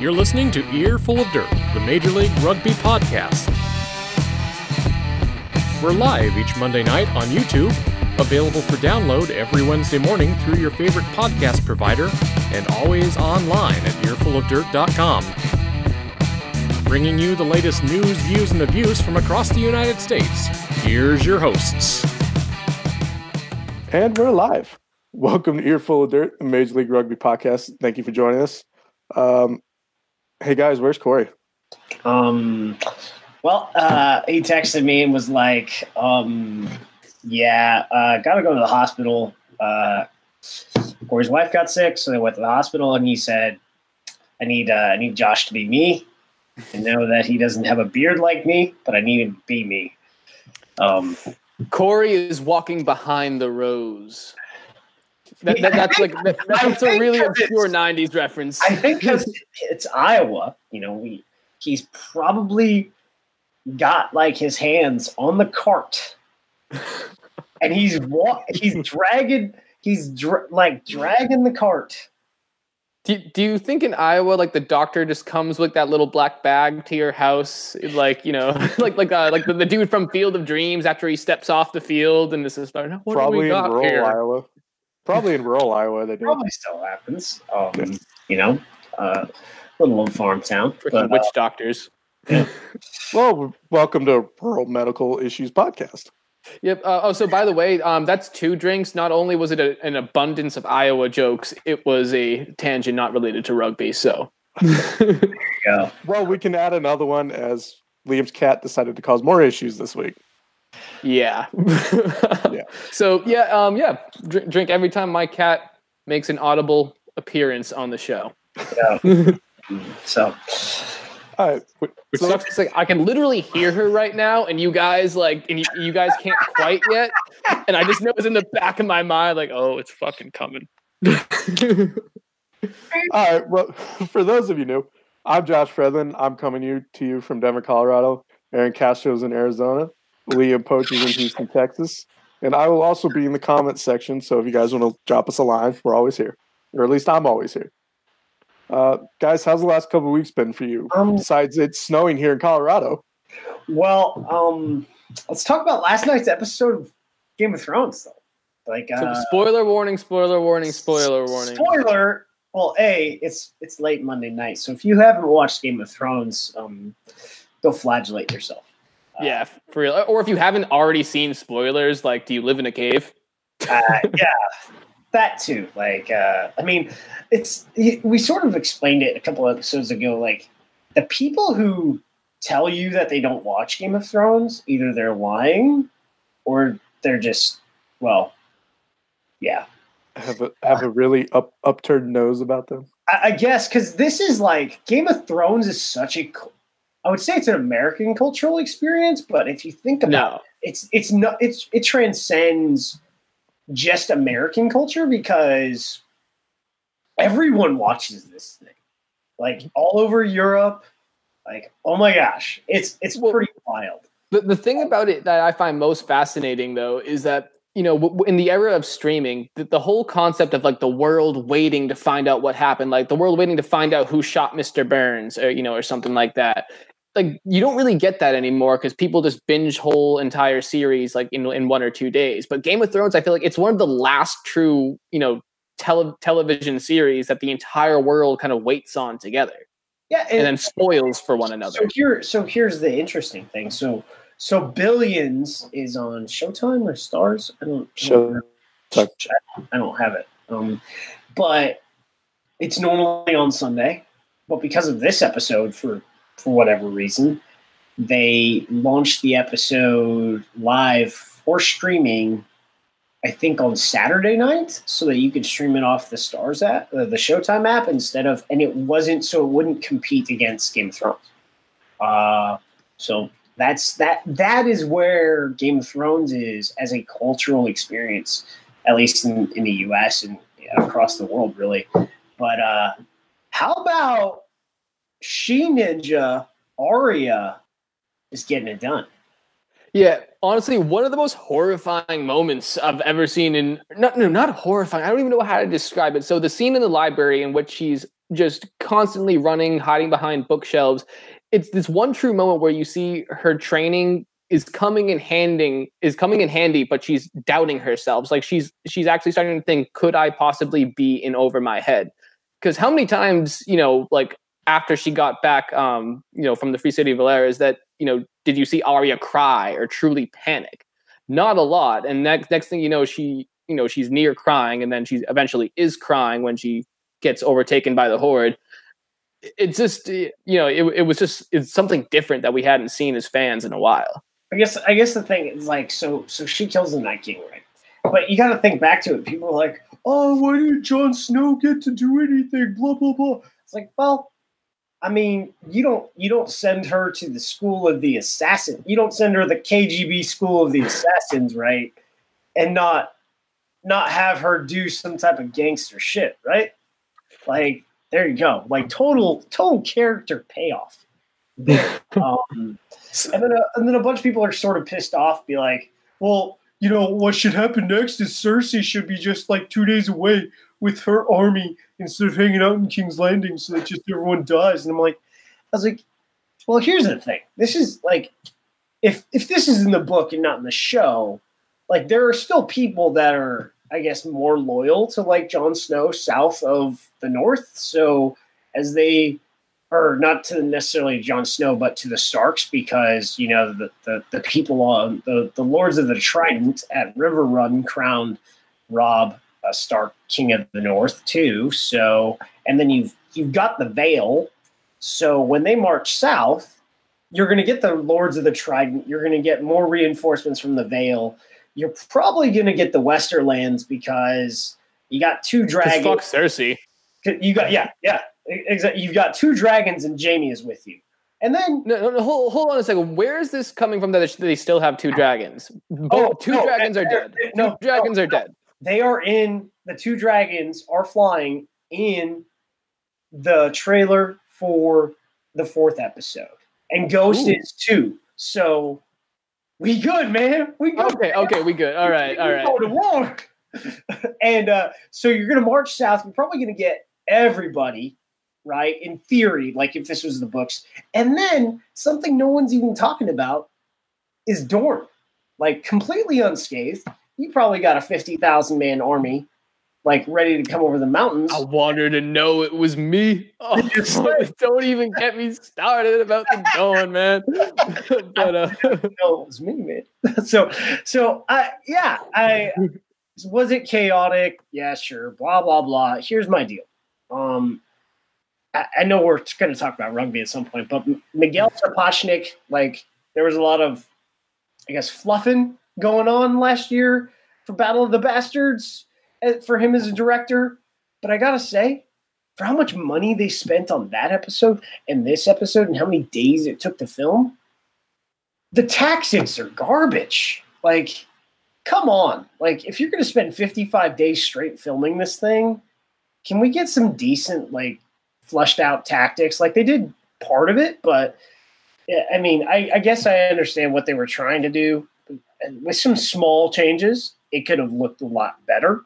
You're listening to Earful of Dirt, the Major League Rugby podcast. We're live each Monday night on YouTube, available for download every Wednesday morning through your favorite podcast provider, and always online at earfulofdirt.com. Bringing you the latest news, views, and abuse from across the United States. Here's your hosts. And we're live. Welcome to Earful of Dirt, the Major League Rugby podcast. Thank you for joining us. Um, hey guys, where's Corey? Um, well, uh, he texted me and was like, um, "Yeah, uh, gotta go to the hospital." Uh, Corey's wife got sick, so they went to the hospital, and he said, "I need, uh, I need Josh to be me. I know that he doesn't have a beard like me, but I need him to be me." Um, Corey is walking behind the rose. That, that, that's like that, that's a really that obscure '90s reference. I think because it's Iowa, you know, we, he's probably got like his hands on the cart, and he's wa- he's dragging he's dra- like dragging the cart. do, do you think in Iowa, like the doctor just comes with that little black bag to your house, like you know, like like uh, like the, the dude from Field of Dreams after he steps off the field and this is like, what do Probably we in rural here? Iowa. Probably in rural Iowa they do. Probably still happens, um, you know, uh, little old farm town. But, witch uh, doctors. Well, welcome to Rural Medical Issues podcast. Yep. Uh, oh, so by the way, um, that's two drinks. Not only was it a, an abundance of Iowa jokes, it was a tangent not related to rugby. So. go. Well, we can add another one as Liam's cat decided to cause more issues this week. Yeah. Yeah. So yeah, um, yeah, drink, drink every time my cat makes an audible appearance on the show. Yeah. So All right. Which So- sucks. 'cause, like I can literally hear her right now, and you guys like, and you, you guys can't quite yet. And I just know it's in the back of my mind, like, oh, it's fucking coming. All right. Well, for those of you new, I'm Josh Fredlin. I'm coming you to you from Denver, Colorado. Aaron Castro's in Arizona. Liam Poach is in Houston, Texas. And I will also be in the comments section. So if you guys want to drop us a line, we're always here. Or at least I'm always here. Uh, guys, how's the last couple of weeks been for you? Um, Besides, it's snowing here in Colorado. well, um, let's talk about last night's episode of Game of Thrones, though. Like, So, uh, spoiler warning! Spoiler warning! Spoiler warning! Spoiler. Well, a it's it's late Monday night, so if you haven't watched Game of Thrones, um, go flagellate yourself. Uh, Yeah, for real. Or if you haven't already seen spoilers, like, do you live in a cave? uh, yeah, that too. Like, uh, I mean, it's we sort of explained it a couple episodes ago. Like, the people who tell you that they don't watch Game of Thrones, either they're lying or they're just well, yeah. Have a have a really up upturned nose about them. I, I guess because this is like Game of Thrones is such a, cu- I would say it's an American cultural experience, but if you think about No. it, it's it's not it's it transcends just American culture because everyone watches this thing, like all over Europe. Like, oh my gosh, it's it's pretty wild. The, the thing about it that I find most fascinating, though, is that you know, in the era of streaming, the, the whole concept of like the world waiting to find out what happened, like the world waiting to find out who shot Mr. Burns, or you know, or something like that. Like you don't really get that anymore because people just binge whole entire series like in in one or two days. But Game of Thrones, I feel like it's one of the last true, you know, tele- television series that the entire world kind of waits on together Yeah, and then spoils for one another. So here, so here's the interesting thing. So, so Billions is on Showtime or Stars. I don't. I Show- don't I don't have it. Um, but it's normally on Sunday. But because of this episode, for for whatever reason, they launched the episode live for streaming. I think on Saturday night, so that you could stream it off the Stars app, uh, the Showtime app, instead of, and it wasn't so it wouldn't compete against Game of Thrones. Uh, so that's that. That is where Game of Thrones is as a cultural experience, at least in, in the U.S. and across the world, really. But uh, how about She Ninja Arya is getting it done? Yeah, honestly, one of the most horrifying moments I've ever seen in not no not horrifying. I don't even know how to describe it. So the scene in the library in which she's just constantly running, hiding behind bookshelves. It's this one true moment where you see her training is coming in handing is coming in handy, but she's doubting herself. Like she's she's actually starting to think, could I possibly be in over my head? Because how many times, you know, like after she got back, um, you know, from the Free City of Valyria, is that you know, did you see Arya cry or truly panic? Not a lot. And next next thing you know, she you know she's near crying, and then she eventually is crying when she gets overtaken by the horde. It's just you know, it, it was just it's something different that we hadn't seen as fans in a while. I guess I guess the thing is like so so she kills the Night King, right? But you got to think back to it. People are like, "Oh, why did Jon Snow get to do anything?" Blah blah blah. It's like, well, I mean, you don't you don't send her to the school of the assassin. You don't send her the KGB school of the assassins, right? And not not have her do some type of gangster shit, right? Like there you go. Like total total character payoff. um, and then, a, and then a bunch of people are sort of pissed off, be like, well, you know, what should happen next is Cersei should be just like two days away with her army instead of hanging out in King's Landing so that just everyone dies. And I'm like, I was like, well, here's the thing. This is like, if if this is in the book and not in the show, like there are still people that are, I guess, more loyal to like Jon Snow south of the North. So as they or not to necessarily Jon Snow, but to the Starks, because you know the the, the people on the the Lords of the Trident at Riverrun crowned Robb Uh, a Stark King of the North too. So, and then you've you've got the Vale. So when they march south, you're going to get the Lords of the Trident. You're going to get more reinforcements from the Vale. You're probably going to get the Westerlands because you got two dragons. Fuck Cersei. You got yeah yeah exactly. You've got two dragons and Jaime is with you. And then no, no, no, hold, hold on a second. Where is this coming from that they still have two dragons? Both, oh, two no, dragons are dead. No, two dragons are dead. They are in the two dragons are flying in the trailer for the fourth episode, and Ghost Ooh. is too. So we good, man. We good. Okay, man. okay, we good. All right, all right. Go to war. and uh, so you're to march south. We're probably to get everybody right? In theory, like if this was the books. And then something no one's even talking about is Dorne. Like completely unscathed. You probably got a 50,000 man army like ready to come over the mountains. I wanted to know it was me. Oh, don't even get me started about the going, man. but uh, no, it was me, man. so, so I, yeah, I was it chaotic? Yeah, sure. Blah blah blah. Here's my deal. Um, I, know we're going to talk about rugby at some point, but Miguel Sapochnik, like there was a lot of, I guess, fluffing going on last year for Battle of the Bastards eh, for him as a director. But I gotta say, for how much money they spent on that episode and this episode, and how many days it took to film, the tactics are garbage. Like, come on! Like, if you're gonna spend 55 days straight filming this thing, can we get some decent like fleshed out tactics. Like they did part of it, but I mean, I, I guess I understand what they were trying to do. With some small changes, it could have looked a lot better.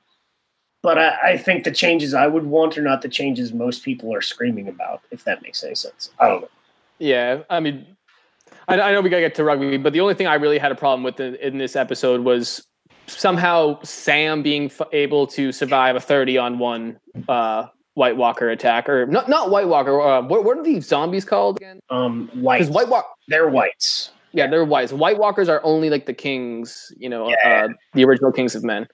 But I, I, think the changes I would want are not the changes most people are screaming about, if that makes any sense. I don't know. Yeah, I mean, I, I know we gotta get to rugby, but the only thing I really had a problem with in, in this episode was somehow Sam being f- able to survive a thirty on one uh, White Walker attack, or not not White Walker. Uh, what, what are these zombies called again? Um, white. White Walker, they're whites. Yeah, they're whites. White Walkers are only like the kings, you know, yeah. uh, the original kings of men.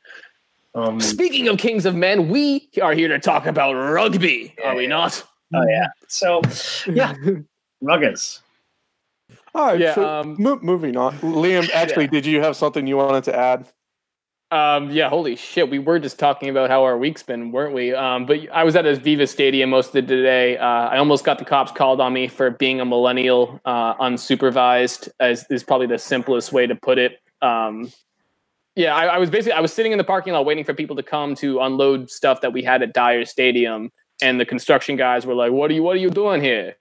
Um, Speaking of kings of men, we are here to talk about rugby, yeah, are we not? Oh yeah. So yeah, ruggers. All right. Yeah. So um, mo- moving on, Liam. Actually, yeah. did you have something you wanted to add? Um, yeah, holy shit. We were just talking about how our week's been, weren't we? Um, but I was at Aveva Stadium most of the day. Uh, I almost got the cops called on me for being a millennial, uh, unsupervised, as is probably the simplest way to put it. Um, yeah, I, I, was basically I was sitting in the parking lot waiting for people to come to unload stuff that we had at Dyer Stadium, and the construction guys were like, "What are you What are you doing here?"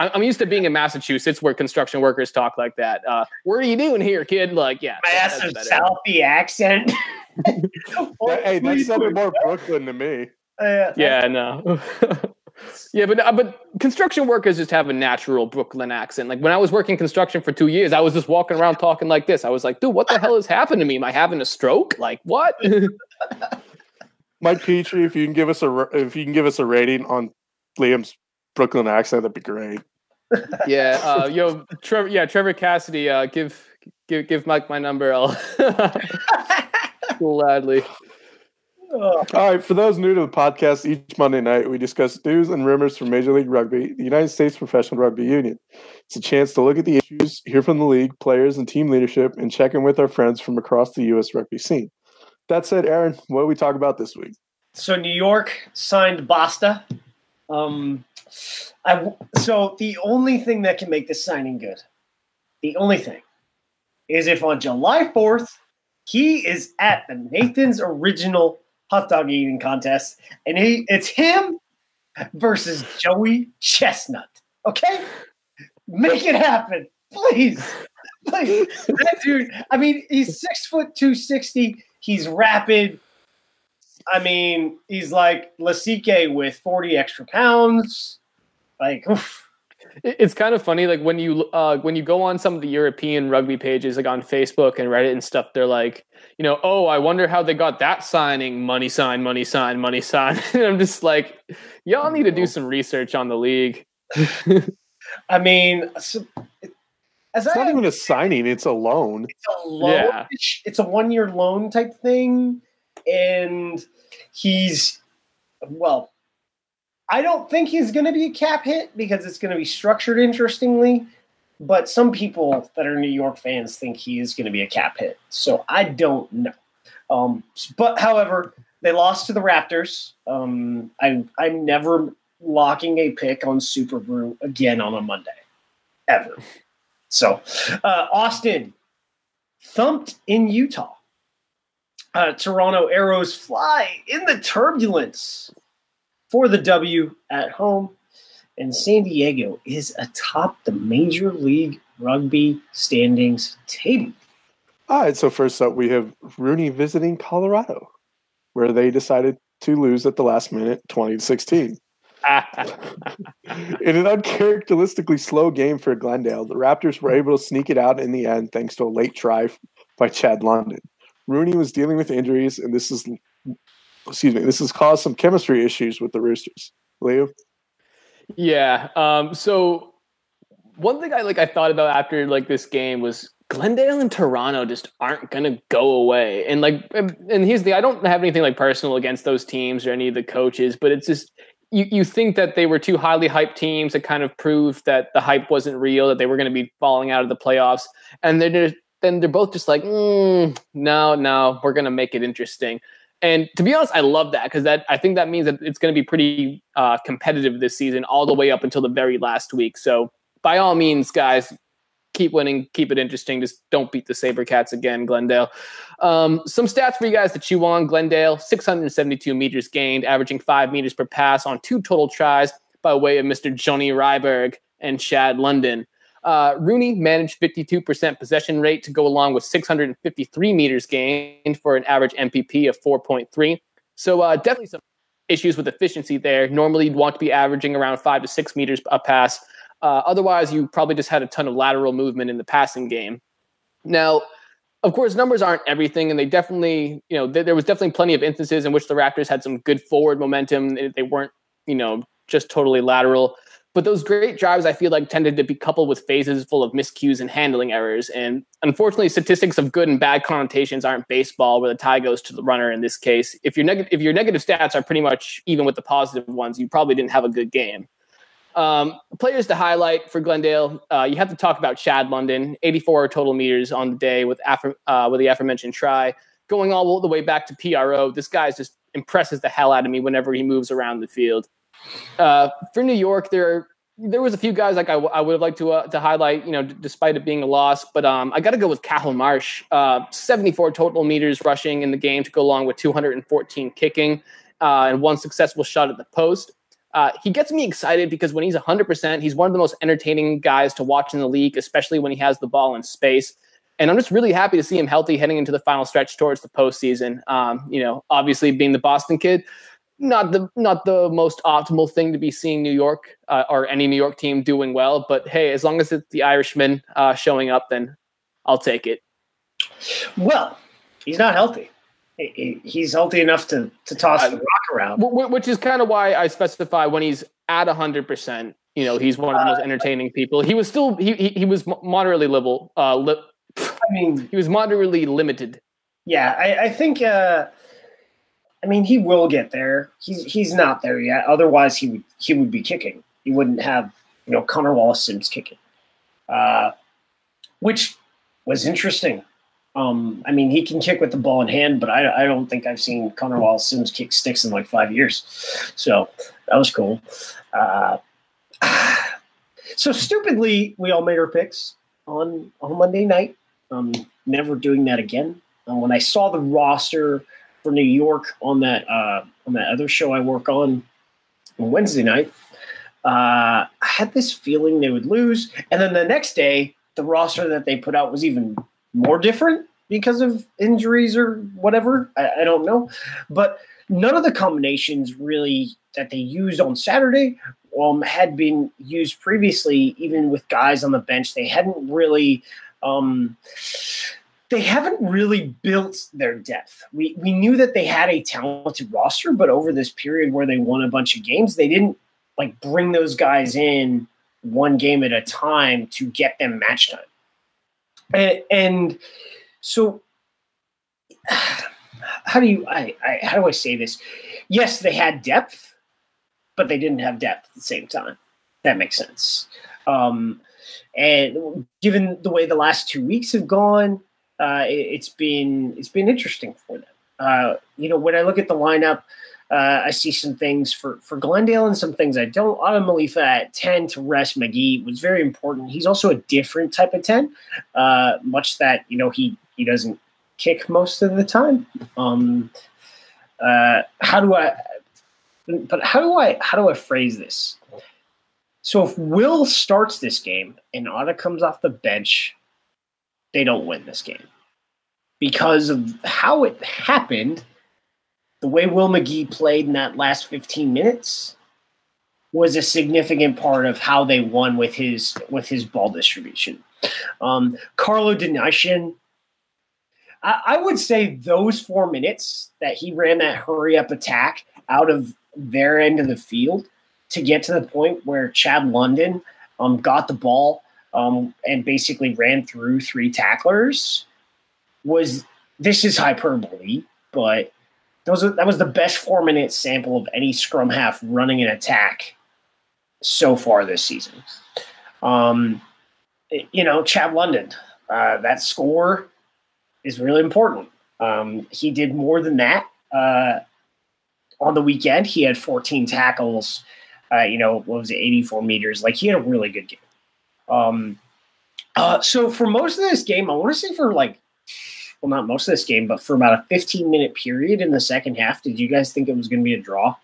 I'm used to being in Massachusetts where construction workers talk like that. Uh, what are you doing here, kid? Like, yeah, massive Southie accent. hey, that sounded more Brooklyn to me. Uh, yeah, no. Yeah, but uh, but construction workers just have a natural Brooklyn accent. Like when I was working construction for two years, I was just walking around talking like this. I was like, dude, what the hell has happened to me? Am I having a stroke? Like what? Mike Petrie, if you can give us a if you can give us a rating on Liam's Brooklyn accent, that'd be great. Yeah, uh, yo, Trevor. Yeah, Trevor Cassidy. Uh, give give give Mike my number. I'll gladly. All right, for those new to the podcast, each Monday night we discuss news and rumors from Major League Rugby, the United States Professional Rugby Union. It's a chance to look at the issues, hear from the league, players, and team leadership, and check in with our friends from across the U.S. rugby scene. That said, Aaron, what do we talk about this week? So New York signed Basta. Um, I, so the only thing that can make this signing good, the only thing, is if on July 4th he is at the Nathan's original hot dog eating contest, and he it's him versus Joey Chestnut. Okay, make it happen, please, please. That dude. I mean, he's six foot two sixty. He's rapid. I mean, he's like Lasike with forty extra pounds. Like, oof. It's kind of funny like when you uh, when you go on some of the european rugby pages like on facebook and reddit and stuff they're like you know oh i wonder how they got that signing money sign money sign money sign. And i'm just like y'all need to do some research on the league. I mean so, as it's I not even a signing it's a loan. it's a loan yeah. it's a one year loan type thing and he's well I don't think he's going to be a cap hit because it's going to be structured interestingly. But some people that are New York fans think he is going to be a cap hit. So I don't know. Um, but however, they lost to the Raptors. Um, I, I'm never locking a pick on Super Brew again on a Monday, ever. So uh, Austin thumped in Utah. Uh, Toronto arrows fly in the turbulence for the W at home. And San Diego is atop the Major League Rugby standings table. All right, so first up, we have RUNY visiting Colorado, where they decided to lose at the last minute 20 to 16. in an uncharacteristically slow game for Glendale, the Raptors were able to sneak it out in the end thanks to a late try by Chad London. RUNY was dealing with injuries, and this is excuse me, this has caused some chemistry issues with the Roosters. Leo? Yeah. Um, so one thing I like I thought about after like this game was Glendale and Toronto just aren't gonna go away. And like and here's the I don't have anything like personal against those teams or any of the coaches, but it's just you, you think that they were two highly hyped teams that kind of proved that the hype wasn't real, that they were going to be falling out of the playoffs, and they're then they're both just like, mm, no, no, we're going to make it interesting. And to be honest, I love that because that I think that means that it's going to be pretty uh, competitive this season, all the way up until the very last week. So by all means, guys, keep winning, keep it interesting. Just don't beat the SaberCats again, Glendale. Um, some stats for you guys to chew on. Glendale, 672 meters gained, averaging five meters per pass on two total tries by way of Mr. Johnny Ryberg and Chad London. Uh, RUNY managed 52% possession rate to go along with 653 meters gained for an average MPP of 4.3. So uh, definitely some issues with efficiency there. Normally, you'd want to be averaging around five to six meters a pass. Uh, otherwise, you probably just had a ton of lateral movement in the passing game. Now, of course, numbers aren't everything, and they definitely, you know, th- there was definitely plenty of instances in which the Raptors had some good forward momentum. They weren't, you know, just totally lateral. But those great drives, I feel like, tended to be coupled with phases full of miscues and handling errors. And unfortunately, statistics of good and bad connotations aren't baseball, where the tie goes to the runner. In this case, if your negative if your negative stats are pretty much even with the positive ones, you probably didn't have a good game. Um, players to highlight for Glendale, uh, you have to talk about Chad London, 84 total meters on the day with uh, with the aforementioned try, going all the way back to PRO. This guy just impresses the hell out of me whenever he moves around the field. Uh, for New York, there there was a few guys like I, would have liked to uh, to highlight, you know, d- despite it being a loss. But um, I got to go with Cathal Marsh, uh, 74 total meters rushing in the game to go along with 214 kicking uh, and one successful shot at the post. Uh, he gets me excited because when he's 100%, he's one of the most entertaining guys to watch in the league, especially when he has the ball in space. And I'm just really happy to see him healthy heading into the final stretch towards the postseason. Um, you know, obviously being the Boston kid, not the not the most optimal thing to be seeing New York uh, or any New York team doing well. But hey, as long as it's the Irishman uh, showing up, then I'll take it. Well, he's not healthy. He's healthy enough to to toss the rock around, which is kind of why I specify when he's at hundred percent. You know, he's one of the most uh, entertaining people. He was still he he, he was moderately liberal. Uh, li- I mean, he was moderately limited. Yeah, I, I think. I mean, he will get there. He's he's not there yet. Otherwise, he would he would be kicking. He wouldn't have you know Connor Wallace Sims kicking, uh, which was interesting. Um, I mean, he can kick with the ball in hand, but I, I don't think I've seen Connor Wallace Sims kick sticks in like five years. So that was cool. Uh, so stupidly, we all made our picks on on Monday night. Um, never doing that again. Um, when I saw the roster for New York on that uh, on that other show I work on on Wednesday night, uh, I had this feeling they would lose, and then the next day the roster that they put out was even more different because of injuries or whatever. I, I don't know, but none of the combinations really that they used on Saturday um, had been used previously, even with guys on the bench. They hadn't really. Um, they haven't really built their depth. We we knew that they had a talented roster, but over this period where they won a bunch of games, they didn't like bring those guys in one game at a time to get them match time. And, and so how do you I, I how do I say this? Yes, they had depth, but they didn't have depth at the same time. That makes sense. Um, and given the way the last two weeks have gone, uh, it, has been it's been interesting for them. Uh, you know, when I look at the lineup, uh, I see some things for for Glendale and some things I don't. Atim Malifa at ten to rest Magie was very important. He's also a different type of ten, uh, much that you know he he doesn't kick most of the time. Um, uh, how do I? But how do I how do I phrase this? So if Will starts this game and Otta comes off the bench, they don't win this game because of how it happened. The way Will Magie played in that last 15 minutes was a significant part of how they won with his with his ball distribution. Um, Carlo de Nysschen, I, I would say those four minutes that he ran that hurry up attack out of their end of the field to get to the point where Chad London um, got the ball um, and basically ran through three tacklers was this is hyperbole, but those that was the best four minute sample of any scrum half running an attack so far this season. Um, you know, Chad London, uh, that score is really important. Um, he did more than that uh, on the weekend. He had 14 tackles. Uh, you know, what was it, 84 meters? Like he had a really good game. Um, uh, so for most of this game, I want to say for like, well, not most of this game, but for about a 15 minute period in the second half, did you guys think it was going to be a draw?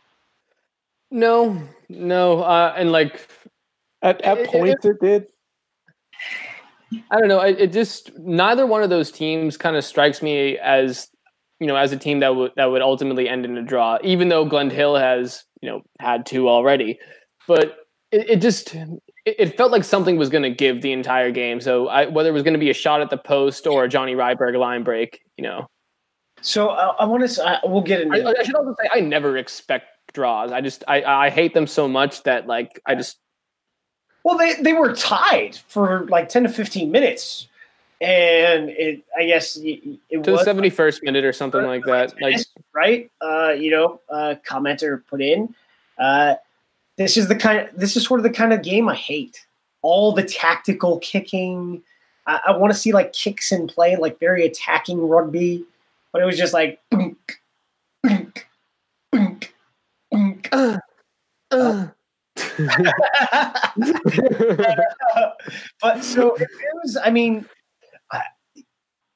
No, no, uh, and like at, at it, points it, it, did. I don't know. It, it just neither one of those teams kind of strikes me as you know as a team that would that would ultimately end in a draw, even though Glen Hill has you know had two already. But it, it just it, felt like something was going to give the entire game. So I, whether it was going to be a shot at the post or a Johnny Ryberg line break, you know. So I, I want to. I, we'll get into. I, I, should also say I never expect draws. I just I, I hate them so much that like I just. Well, they they were tied for like ten to fifteen minutes, and it I guess it, it to was the seventy first minute or something like that. Like right, uh, you know, uh, commenter put in. Uh, this is the kind of this is sort of the kind of game I hate. All the tactical kicking. I, I want to see like kicks in play, like very attacking rugby. But it was just like boonk, boonk, boonk, boonk. Uh, uh. but so it was. I mean,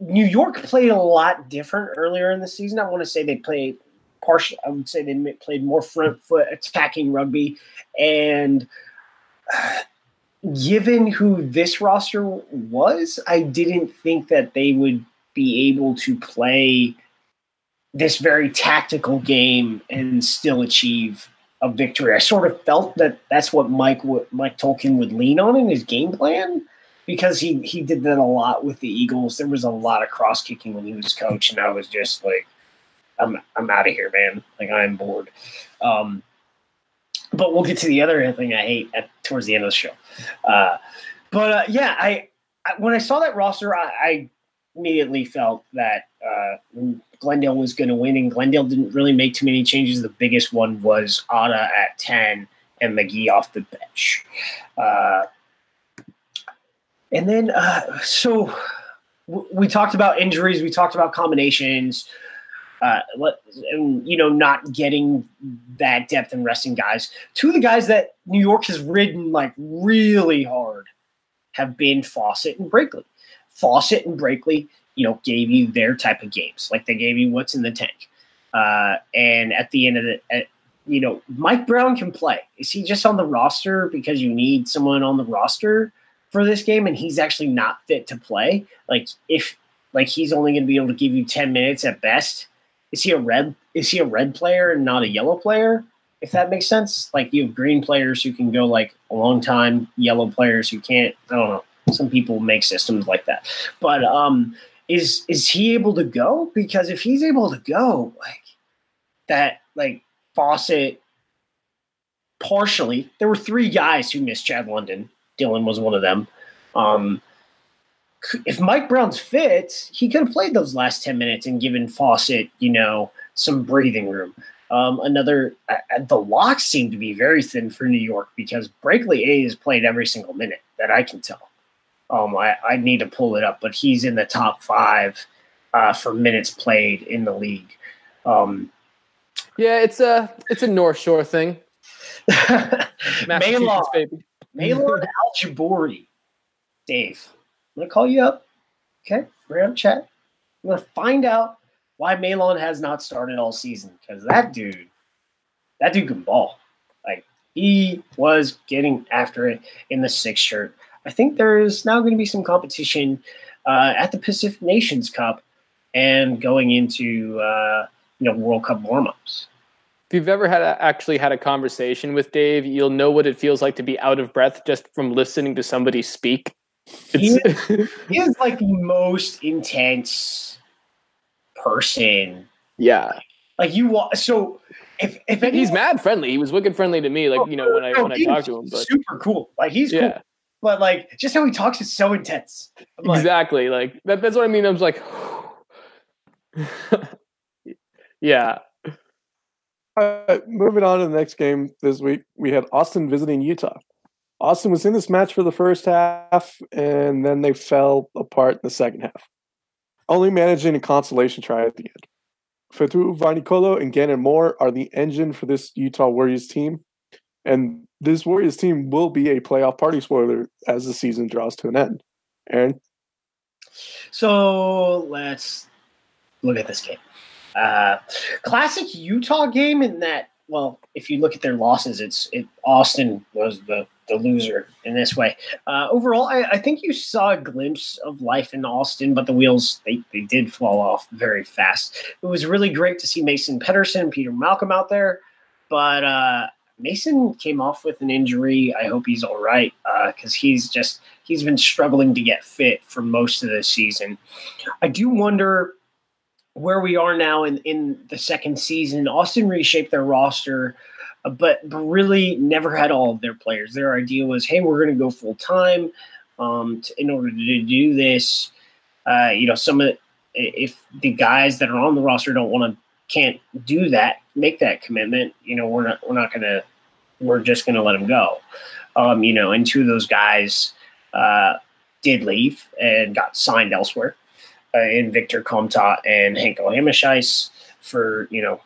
New York played a lot different earlier in the season. I want to say they played partial. I would say they played more front foot attacking rugby, and given who this roster was, I didn't think that they would be able to play this very tactical game and still achieve a victory. I sort of felt that that's what Mike Mike Tolkin would lean on in his game plan because he he did that a lot with the Eagles. There was a lot of cross kicking when he was coach, and I was just like, I'm I'm out of here, man. Like I'm bored. Um, but we'll get to the other thing I hate at towards the end of the show. Uh, but uh, yeah, I, I, when I saw that roster, I, I immediately felt that uh, Glendale was going to win, and Glendale didn't really make too many changes. The biggest one was Otta at ten and Magie off the bench. Uh, and then, uh, so w- we talked about injuries, we talked about combinations uh, you know, not getting that depth and resting guys. Two of the guys that New York has ridden like really hard have been Fawsitt and Brakeley. Fawsitt and Brakeley, you know, gave you their type of games. Like they gave you what's in the tank. Uh, and at the end of the, at, you know, Mike Brown can play. Is he just on the roster because you need someone on the roster for this game and he's actually not fit to play? Like if like he's only going to be able to give you 10 minutes at best is he a red is he a red player and not a yellow player? If that makes sense. Like you have green players who can go like a long time, yellow players who can't. I don't know. Some people make systems like that. But um is is he able to go? Because if he's able to go, like that like Fawsitt partially, there were three guys who missed Chad London. Dylan was one of them. Um if Mike Brown's fit, he could have played those last 10 minutes and given Fawsitt, you know, some breathing room. Um, another, uh, the locks seem to be very thin for New York because Brakeley A has played every single minute that I can tell. Um, I, I need to pull it up, but he's in the top five uh, for minutes played in the league. Um, yeah, it's a it's a North Shore thing. Maylon, baby. Maylon Al Dave. Gonna call you up. Okay, we're gonna chat. I'm gonna find out why Maylon has not started all season because that dude, that dude can ball. Like he was getting after it in the six shirt. I think there is now going to be some competition uh, at the Pacific Nations Cup and going into uh, you know World Cup warmups. If you've ever had a, actually had a conversation with Dave, you'll know what it feels like to be out of breath just from listening to somebody speak. He is, he is like the most intense person. Yeah. Like you want so if if anyone, he's mad friendly. He was wicked friendly to me, like you know when I when I talked to him. But super cool. Like he's yeah. cool. But like just how he talks is so intense. Like, exactly. Like that, that's what I mean. I was like, yeah. Uh, moving on to the next game this week, we had Austin visiting Utah. Austin was in this match for the first half, and then they fell apart in the second half, only managing a consolation try at the end. Fetu Vainikolo and Gannon Moore are the engine for this Utah Warriors team, and this Warriors team will be a playoff party spoiler as the season draws to an end. Aaron? So let's look at this game. Uh, classic Utah game in that, well, if you look at their losses, it's it Austin was the the loser in this way. Uh, overall, I, I, think you saw a glimpse of life in Austin, but the wheels they, they did fall off very fast. It was really great to see Mason Pettersson, Peter Malcolm out there, but uh, Mason came off with an injury. I hope he's all right because uh, he's just he's been struggling to get fit for most of the season. I do wonder where we are now in in the second season. Austin reshaped their roster but, but really never had all of their players. Their idea was, hey, we're going to go full time. Um, in order to do this, uh, you know, some of the, if the guys that are on the roster don't want to, can't do that, make that commitment. You know, we're not we're not going to we're just going to let them go. Um, you know, and two of those guys uh, did leave and got signed elsewhere. Uh, in Victor Komtat and Henko Hammerscheis for you know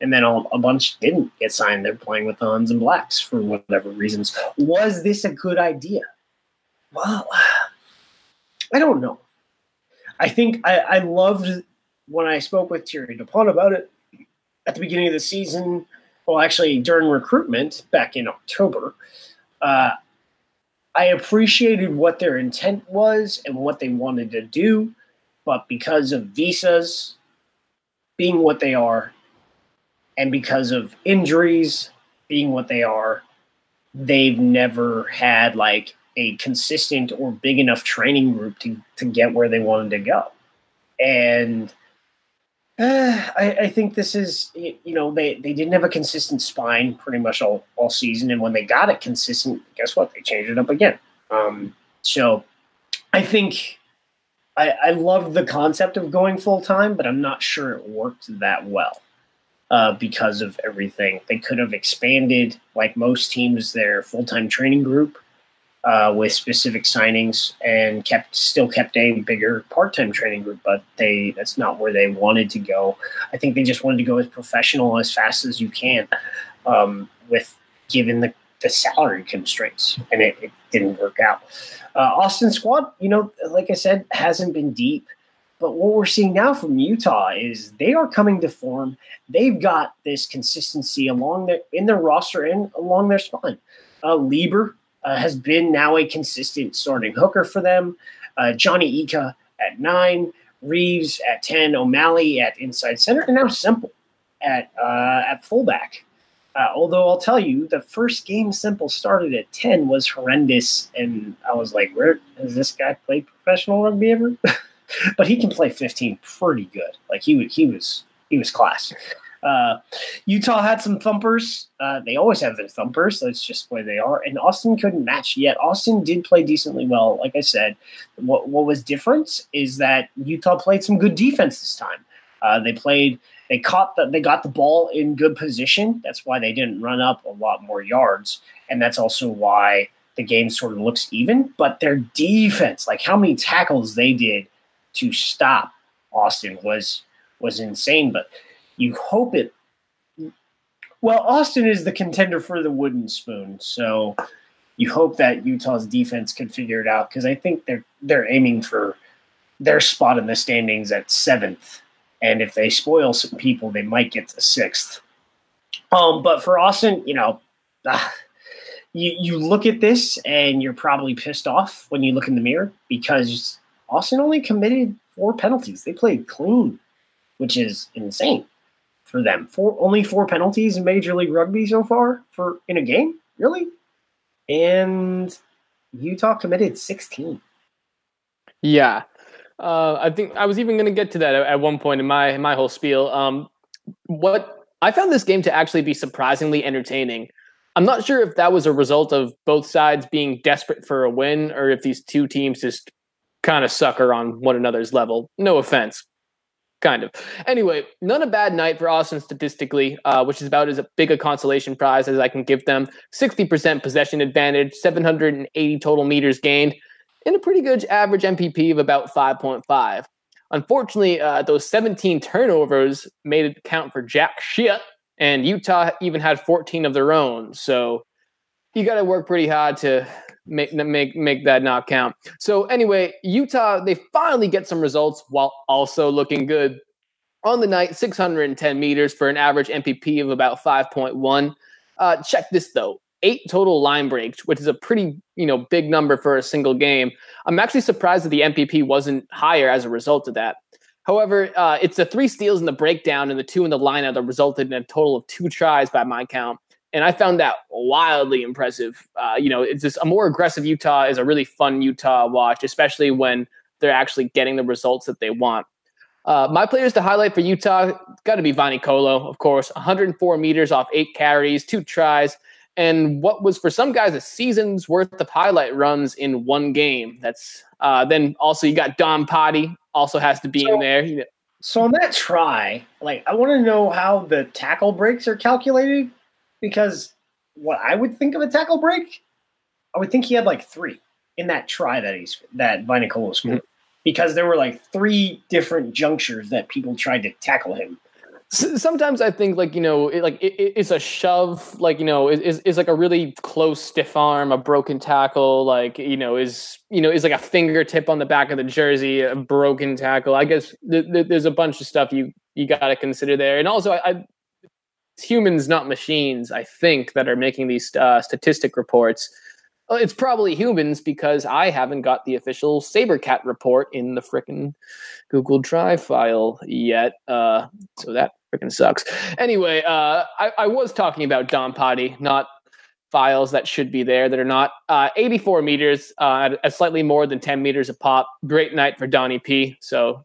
and then a bunch didn't get signed. They're playing with the Huns and Blacks for whatever reasons. Was this a good idea? Well, I don't know. I think I, I loved when I spoke with Thierry Dupont about it at the beginning of the season. Well, actually, during recruitment back in October, uh, I appreciated what their intent was and what they wanted to do, but because of visas being what they are, and because of injuries being what they are, they've never had like a consistent or big enough training group to, to get where they wanted to go. And uh, I, I, think this is, you know, they, they didn't have a consistent spine pretty much all, all season. And when they got it consistent, guess what? They changed it up again. Um, so I think I, I loved the concept of going full time, but I'm not sure it worked that well uh, because of everything. They could have expanded, like most teams, their full time training group uh, with specific signings and kept still kept a bigger part time training group, but they that's not where they wanted to go. I think they just wanted to go as professional as fast as you can, um, with given the the salary constraints, and it, it didn't work out. Uh, Austin squad, you know, like I said, hasn't been deep. But what we're seeing now from Utah is they are coming to form. They've got this consistency along their in their roster and along their spine. Uh, Lieber uh, has been now a consistent starting hooker for them. Uh, Johnny Ika at nine, Reeves at ten, O'Malley at inside center, and now Simple at uh, at fullback. Uh, although I'll tell you, the first game Simple started at 10 was horrendous. And I was like, where has this guy played professional rugby ever? but he can play 15 pretty good. Like he, he was, he was class. Uh, Utah had some thumpers. Uh, they always have their thumpers. That's just where they are. And Austin couldn't match yet. Austin did play decently well. Like I said, what, what was different is that Utah played some good defense this time. Uh, they played – they caught the they got the ball in good position. That's why they didn't run up a lot more yards, and that's also why the game sort of looks even. But their defense, like how many tackles they did to stop Austin, was was insane. But you hope it. Well, Austin is the contender for the wooden spoon, so you hope that Utah's defense can figure it out because I think they're they're aiming for their spot in the standings at seventh and if they spoil some people, they might get to sixth. Um, but for Austin, you know, uh, you you look at this and you're probably pissed off when you look in the mirror because Austin only committed four penalties. They played clean, which is insane for them. Four only four penalties in Major League Rugby so far for in a game, really. And Utah committed 16. Yeah, uh, I think I was even going to get to that at, one point in my my whole spiel. Um, what I found this game to actually be surprisingly entertaining. I'm not sure if that was a result of both sides being desperate for a win, or if these two teams just kind of sucker on one another's level. No offense, kind of. Anyway, not a bad night for Austin statistically, uh, which is about as big a consolation prize as I can give them. 60% possession advantage, 780 total meters gained and a pretty good average MPP of about 5.5. Unfortunately, uh, those 17 turnovers made it count for jack shit, and Utah even had 14 of their own. So you got to work pretty hard to make make make that not count. So anyway, Utah they finally get some results while also looking good. On the night, 610 meters for an average MPP of about 5.1. Uh, check this though eight total line breaks, which is a pretty you know big number for a single game. I'm actually surprised that the MPP wasn't higher as a result of that. However, uh, it's the three steals in the breakdown and the two in the lineout that resulted in a total of two tries by my count. And I found that wildly impressive. Uh, you know, it's just a more aggressive Utah is a really fun Utah watch, especially when they're actually getting the results that they want. Uh, my players to highlight for Utah got to be Vainikolo, of course. 104 meters off eight carries, two tries, and what was for some guys a season's worth of highlight runs in one game. That's uh, then also you got Dom Potty also has to be so, in there. So on that try, like I want to know how the tackle breaks are calculated because what I would think of a tackle break, I would think he had like three in that try that he's that Vainikolo scored. Mm-hmm. Because there were like three different junctures that people tried to tackle him sometimes I think like you know it, like it, it's a shove like you know is is like a really close stiff arm a broken tackle like you know is you know is like a fingertip on the back of the jersey a broken tackle. I guess th- th- there's a bunch of stuff you you got to consider there. And also I, I humans not machines I think that are making these uh, statistic reports it's probably humans because I haven't got the official Sabercat report in the frickin' Google Drive file yet. Uh, so that frickin' sucks. Anyway, uh, I, I was talking about Don Potty, not files that should be there that are not. Uh, 84 meters, uh, at slightly more than 10 meters a pop. Great night for Donnie P. So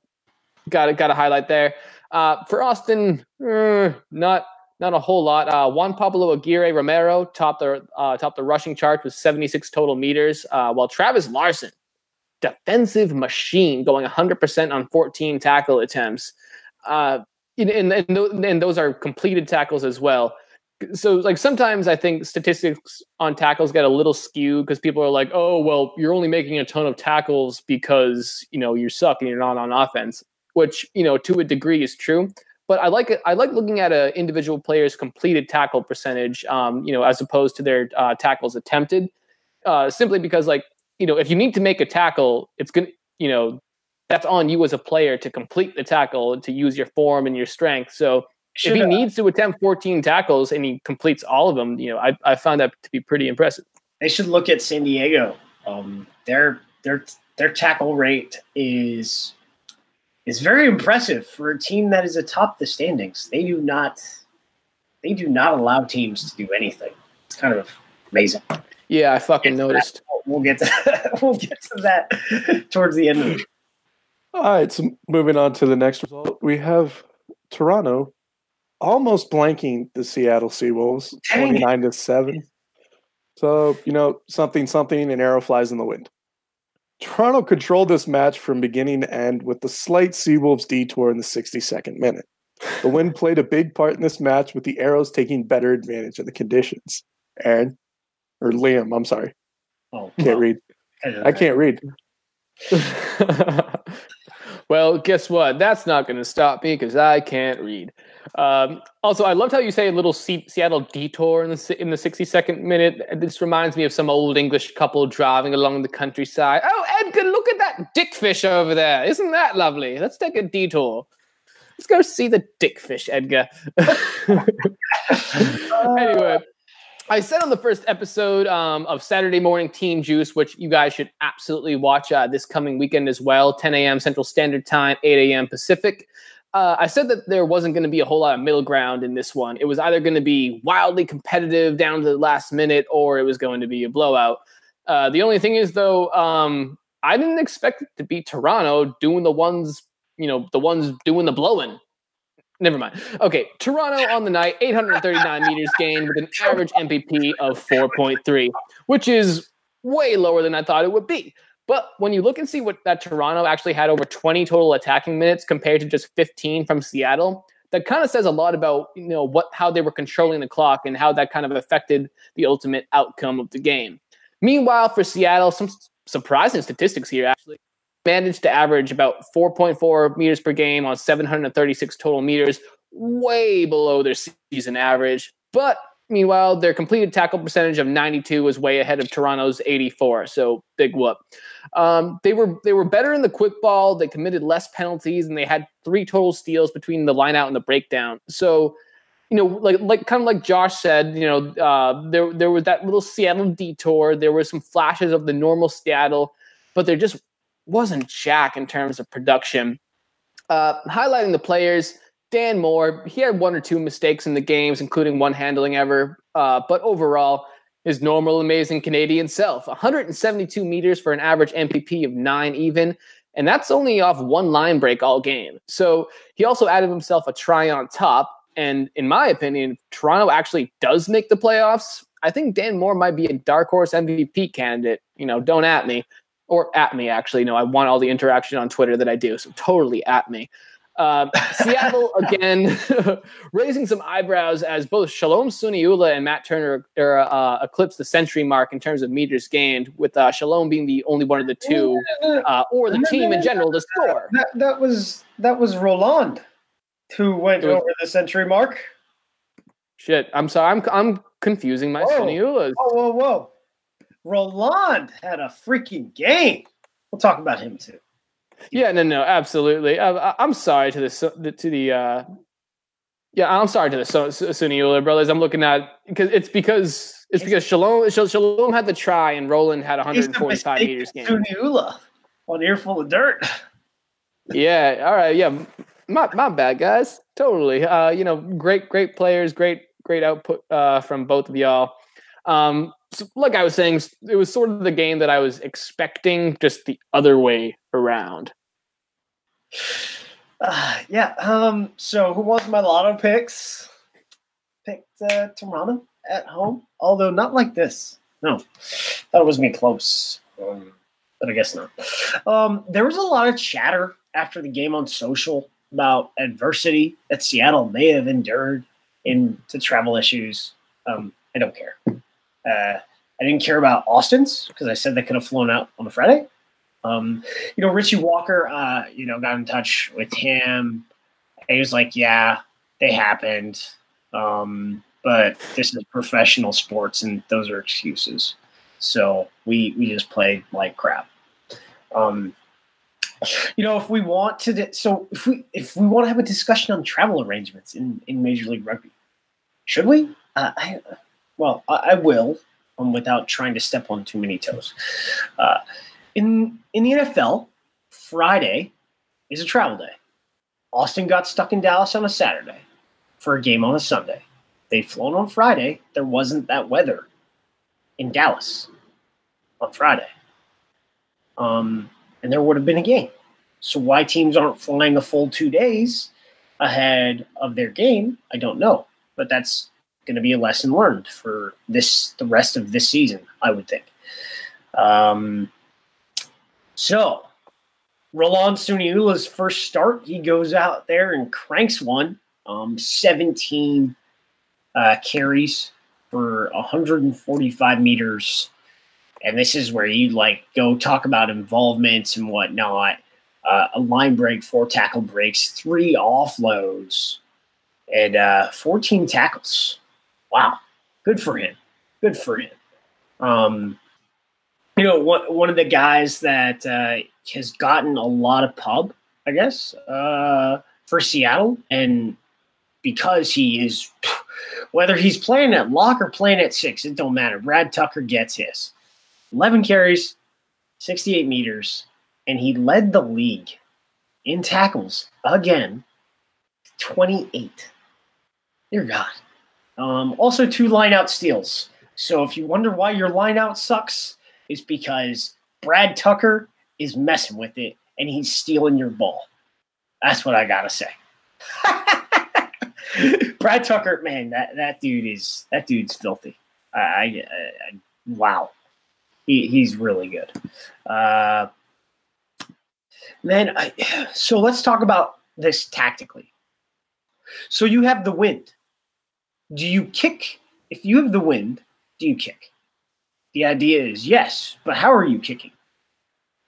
got to got to highlight there. Uh, for Austin, eh, not not a whole lot. Uh, Juan Pablo Aguirre Romero topped the uh, topped the rushing chart with 76 total meters, uh, while Travis Larson, defensive machine, going 100% on 14 tackle attempts. Uh, and, and, and those are completed tackles as well so like sometimes I think statistics on tackles get a little skewed because people are like, oh well, you're only making a ton of tackles because you know you suck and you're not on offense, which you know to a degree is true. But I like it. I like looking at an individual player's completed tackle percentage, um, you know, as opposed to their uh, tackles attempted, uh, simply because like you know if you need to make a tackle, it's gonna you know that's on you as a player to complete the tackle and to use your form and your strength. So should, if he needs to attempt 14 tackles and he completes all of them, you know, I, I found that to be pretty impressive. They should look at San Diego. Um, their their their tackle rate is is very impressive for a team that is atop the standings. They do not they do not allow teams to do anything. It's kind of amazing. Yeah, I fucking we'll noticed. We'll get to we'll get to that towards the end of it. All right, so moving on to the next result, we have Toronto almost blanking the Seattle Seawolves, twenty nine to seven. So you know something, something, an arrow flies in the wind. Toronto controlled this match from beginning to end with the slight Seawolves detour in the 62nd minute. The wind played a big part in this match with the Arrows taking better advantage of the conditions. Aaron, or Liam, I'm sorry. Oh, can't read. I can't read. well, guess what? That's not going to stop me because I can't read. Um, also, I loved how you say a little C- Seattle detour in the in the sixty second minute. This reminds me of some old English couple driving along the countryside. Oh, Edgar, look at that dickfish over there! Isn't that lovely? Let's take a detour. Let's go see the dickfish, Edgar. anyway, I said on the first episode um, of Saturday Morning Team Juice, which you guys should absolutely watch uh, this coming weekend as well, 10 a.m. Central Standard Time, 8 a.m. Pacific uh, I said that there wasn't going to be a whole lot of middle ground in this one. It was either going to be wildly competitive down to the last minute, or it was going to be a blowout. Uh, the only thing is, though, um, I didn't expect it to be Toronto doing the ones, you know, the ones doing the blowing. Never mind. Okay, Toronto on the night, 839 meters gained with an average MPP of 4.3, which is way lower than I thought it would be. But when you look and see what that Toronto actually had over 20 total attacking minutes compared to just 15 from Seattle, that kind of says a lot about you know what how they were controlling the clock and how that kind of affected the ultimate outcome of the game. Meanwhile, for Seattle, some surprising statistics here actually managed to average about 4.4 meters per game on 736 total meters, way below their season average. But Meanwhile, their completed tackle percentage of 92 was way ahead of Toronto's 84. So big whoop. Um, they were they were better in the quick ball. They committed less penalties, and they had three total steals between the lineout and the breakdown. So, you know, like like kind of like Josh said, you know, uh, there there was that little Seattle detour. There were some flashes of the normal Seattle, but there just wasn't jack in terms of production. Uh, highlighting the players. Dan Moore, he had one or two mistakes in the games, including one handling ever. Uh, but overall, his normal, amazing Canadian self 172 meters for an average MPP of nine even. And that's only off one line break all game. So he also added himself a try on top. And in my opinion, Toronto actually does make the playoffs. I think Dan Moore might be a dark horse MVP candidate. You know, don't at me or at me, actually. No, I want all the interaction on Twitter that I do. So totally at me. Uh, Seattle again raising some eyebrows as both Shalom Suniula and Matt Turner are, uh, eclipse the century mark in terms of meters gained, with uh, Shalom being the only one of the two, uh, or the team in general, to score. That, that was that was Roland who went was, over the century mark. Shit, I'm sorry, I'm I'm confusing my Suniulas. Whoa, whoa, whoa! Roland had a freaking game. We'll talk about him too. Yeah, no, no, absolutely. I, am sorry to the to the. Uh, yeah, I'm sorry to the Suniula brothers. I'm looking at because it's because It's because Shalom Shalom had the try and Roland had 145 meters game. Suniula on earful of dirt. yeah. All right. Yeah. My my bad, guys. Totally. Uh, you know, great great players, great great output uh, from both of y'all. Um, so like I was saying, it was sort of the game that I was expecting, just the other way around. Uh, yeah. Um. So who was my lotto picks? Picked uh, Toronto at home, although not like this. No, thought it was me close, um, but I guess not. Um, there was a lot of chatter after the game on social about adversity that Seattle may have endured into travel issues. Um, I don't care. Uh, I didn't care about Austin's because I said they could have flown out on the Friday. Um, you know, Richie Walker, uh, you know, got in touch with him. he was like, "Yeah, they happened, um, but this is professional sports, and those are excuses." So we we just played like crap. Um, you know, if we want to, so if we if we want to have a discussion on travel arrangements in in Major League Rugby, should we? Uh, I, well, I, I will, um, without trying to step on too many toes. Uh, in in the NFL, Friday is a travel day. Austin got stuck in Dallas on a Saturday for a game on a Sunday. They'd flown on Friday. There wasn't that weather in Dallas on Friday. Um, and there would have been a game. So why teams aren't flying a full two days ahead of their game, I don't know. But that's going to be a lesson learned for this the rest of this season, I would think. Um, so Roland Suniula's first start, he goes out there and cranks one, um, 17 uh, carries for 145 meters and this is where you like go talk about involvements and whatnot. Uh, a line break, four tackle breaks, three offloads, and uh, 14 tackles. Wow, good for him. Good for him. Um, you know, one one of the guys that uh, has gotten a lot of pub, I guess, uh, for Seattle, and because he is, whether he's playing at lock or playing at six, it don't matter. Brad Tucker gets his. 11 carries, 68 meters, and he led the league in tackles again, 28. Dear God. Um, also, two lineout steals. So if you wonder why your lineout sucks, it's because Brad Tucker is messing with it and he's stealing your ball. That's what I gotta say. Brad Tucker, man, that, that dude is that dude's filthy. I, I, I wow. He, he's really good. Uh, then, I, so let's talk about this tactically. So you have the wind. Do you kick? If you have the wind, do you kick? The idea is yes, but how are you kicking?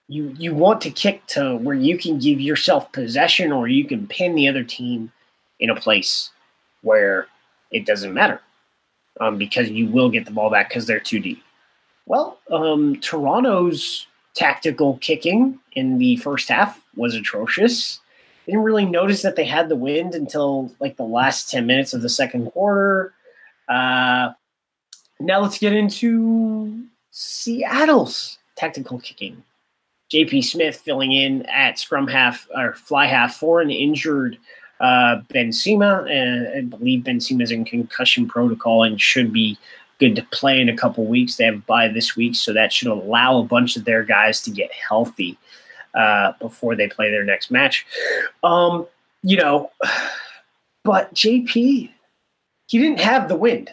You you want to kick to where you can give yourself possession, or you can pin the other team in a place where it doesn't matter, um, because you will get the ball back because they're too deep. Well, um, Toronto's tactical kicking in the first half was atrocious. Didn't really notice that they had the wind until like the last 10 minutes of the second quarter. Uh, now let's get into Seattle's tactical kicking. JP Smith filling in at scrum half or fly half for an injured uh, Ben Cima. And I believe Ben is in concussion protocol and should be good to play in a couple weeks. They have a bye this week, so that should allow a bunch of their guys to get healthy uh, before they play their next match. Um, you know, but JP, he didn't have the wind,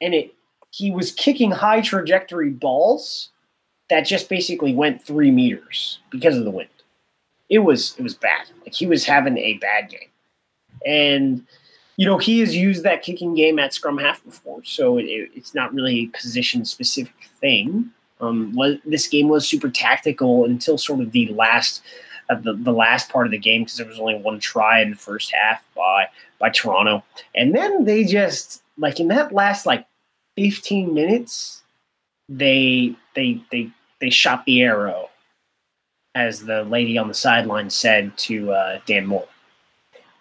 and it he was kicking high trajectory balls that just basically went three meters because of the wind. It was it was bad. Like he was having a bad game, and you know, he has used that kicking game at scrum half before, so it, it's not really a position specific thing. Um, this game was super tactical until sort of the last uh, the, the last part of the game because there was only one try in the first half by by Toronto, and then they just like in that last like 15 minutes, they they they they shot the arrow, as the lady on the sideline said to uh, Dan Moore.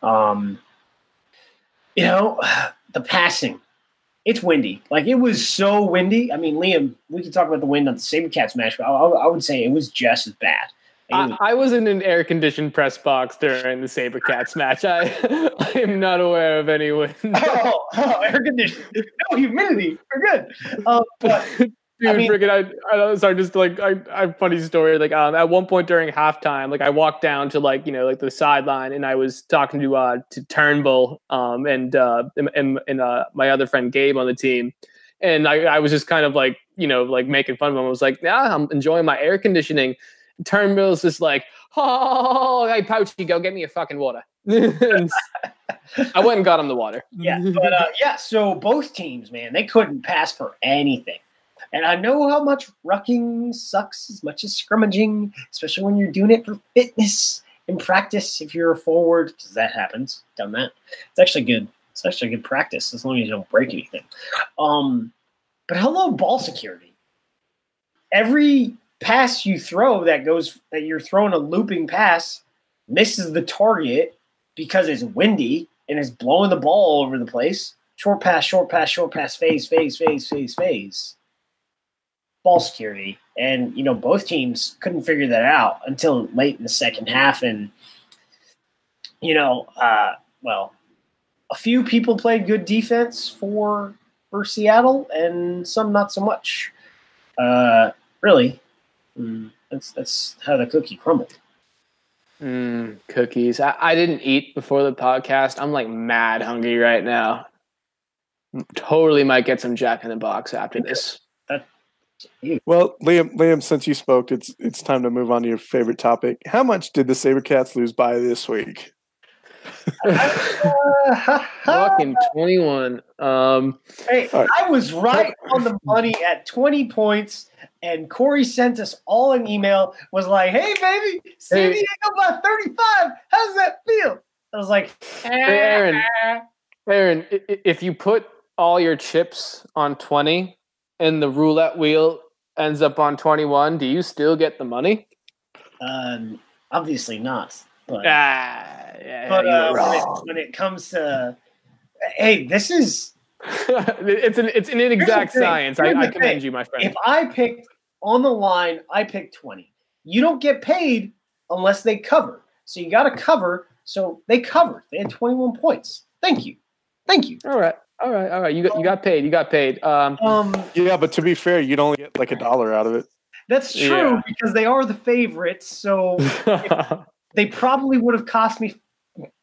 Um, you know, the passing it's windy. Like it was so windy. I mean, Liam, we can talk about the wind on the SaberCats match, but I, I would say it was just as bad. I, I, was in an air conditioned press box during the SaberCats match. I, I am not aware of any wind. oh, oh, air conditioned. No humidity. We're good. Um, but, Dude, I mean, freaking! I, I sorry, just like I, I have funny story. Like, um, at one point during halftime, like I walked down to like you know like the sideline, and I was talking to uh to Turnbull, um, and uh, and, and uh my other friend Gabe on the team, and I, I was just kind of like you know like making fun of him. I was like, yeah, I'm enjoying my air conditioning. Turnbull's just like, oh, hey Poachy, go get me a fucking water. I went and got him the water. Yeah, but uh, yeah, so both teams, man, they couldn't pass for anything. And I know how much rucking sucks as much as scrummaging, especially when you're doing it for fitness in practice. If you're a forward, because that happens, done that. It's actually good. It's actually good practice as long as you don't break anything. Um, but hello, ball security. Every pass you throw that goes that you're throwing a looping pass misses the target because it's windy and it's blowing the ball all over the place. Short pass, short pass, short pass, phase, phase, phase, phase, phase ball security. And, you know, both teams couldn't figure that out until late in the second half. And, you know, uh, well, a few people played good defense for for Seattle, and some not so much. Uh, really, mm, that's that's how the cookie crumbled. Mm, cookies. I, I didn't eat before the podcast. I'm like mad hungry right now. Totally might get some Jack in the Box after this. Well, Liam, Liam, since you spoke, it's it's time to move on to your favorite topic. How much did the SaberCats lose by this week? Fucking 21. Um, hey, right. I was right on the money at 20 points, and Corey sent us all an email, was like, hey, baby, San Diego by 35. How's that feel? I was like, hey, Aaron, Aaron, if you put all your chips on 20, and the roulette wheel ends up on 21, do you still get the money? Um, obviously not. But, ah, yeah, but uh, when, it, when, it, comes to, hey, this is. it's an it's an inexact science. I, I commend you, my friend. If I picked on the line, I picked 20. You don't get paid unless they cover. So you got to cover. So they covered. They had 21 points. Thank you. Thank you. All right. All right, all right. You got you got paid. You got paid. Um, um yeah, but to be fair, you'd only get like a dollar out of it. That's true yeah. because they are the favorites. So they probably would have cost me,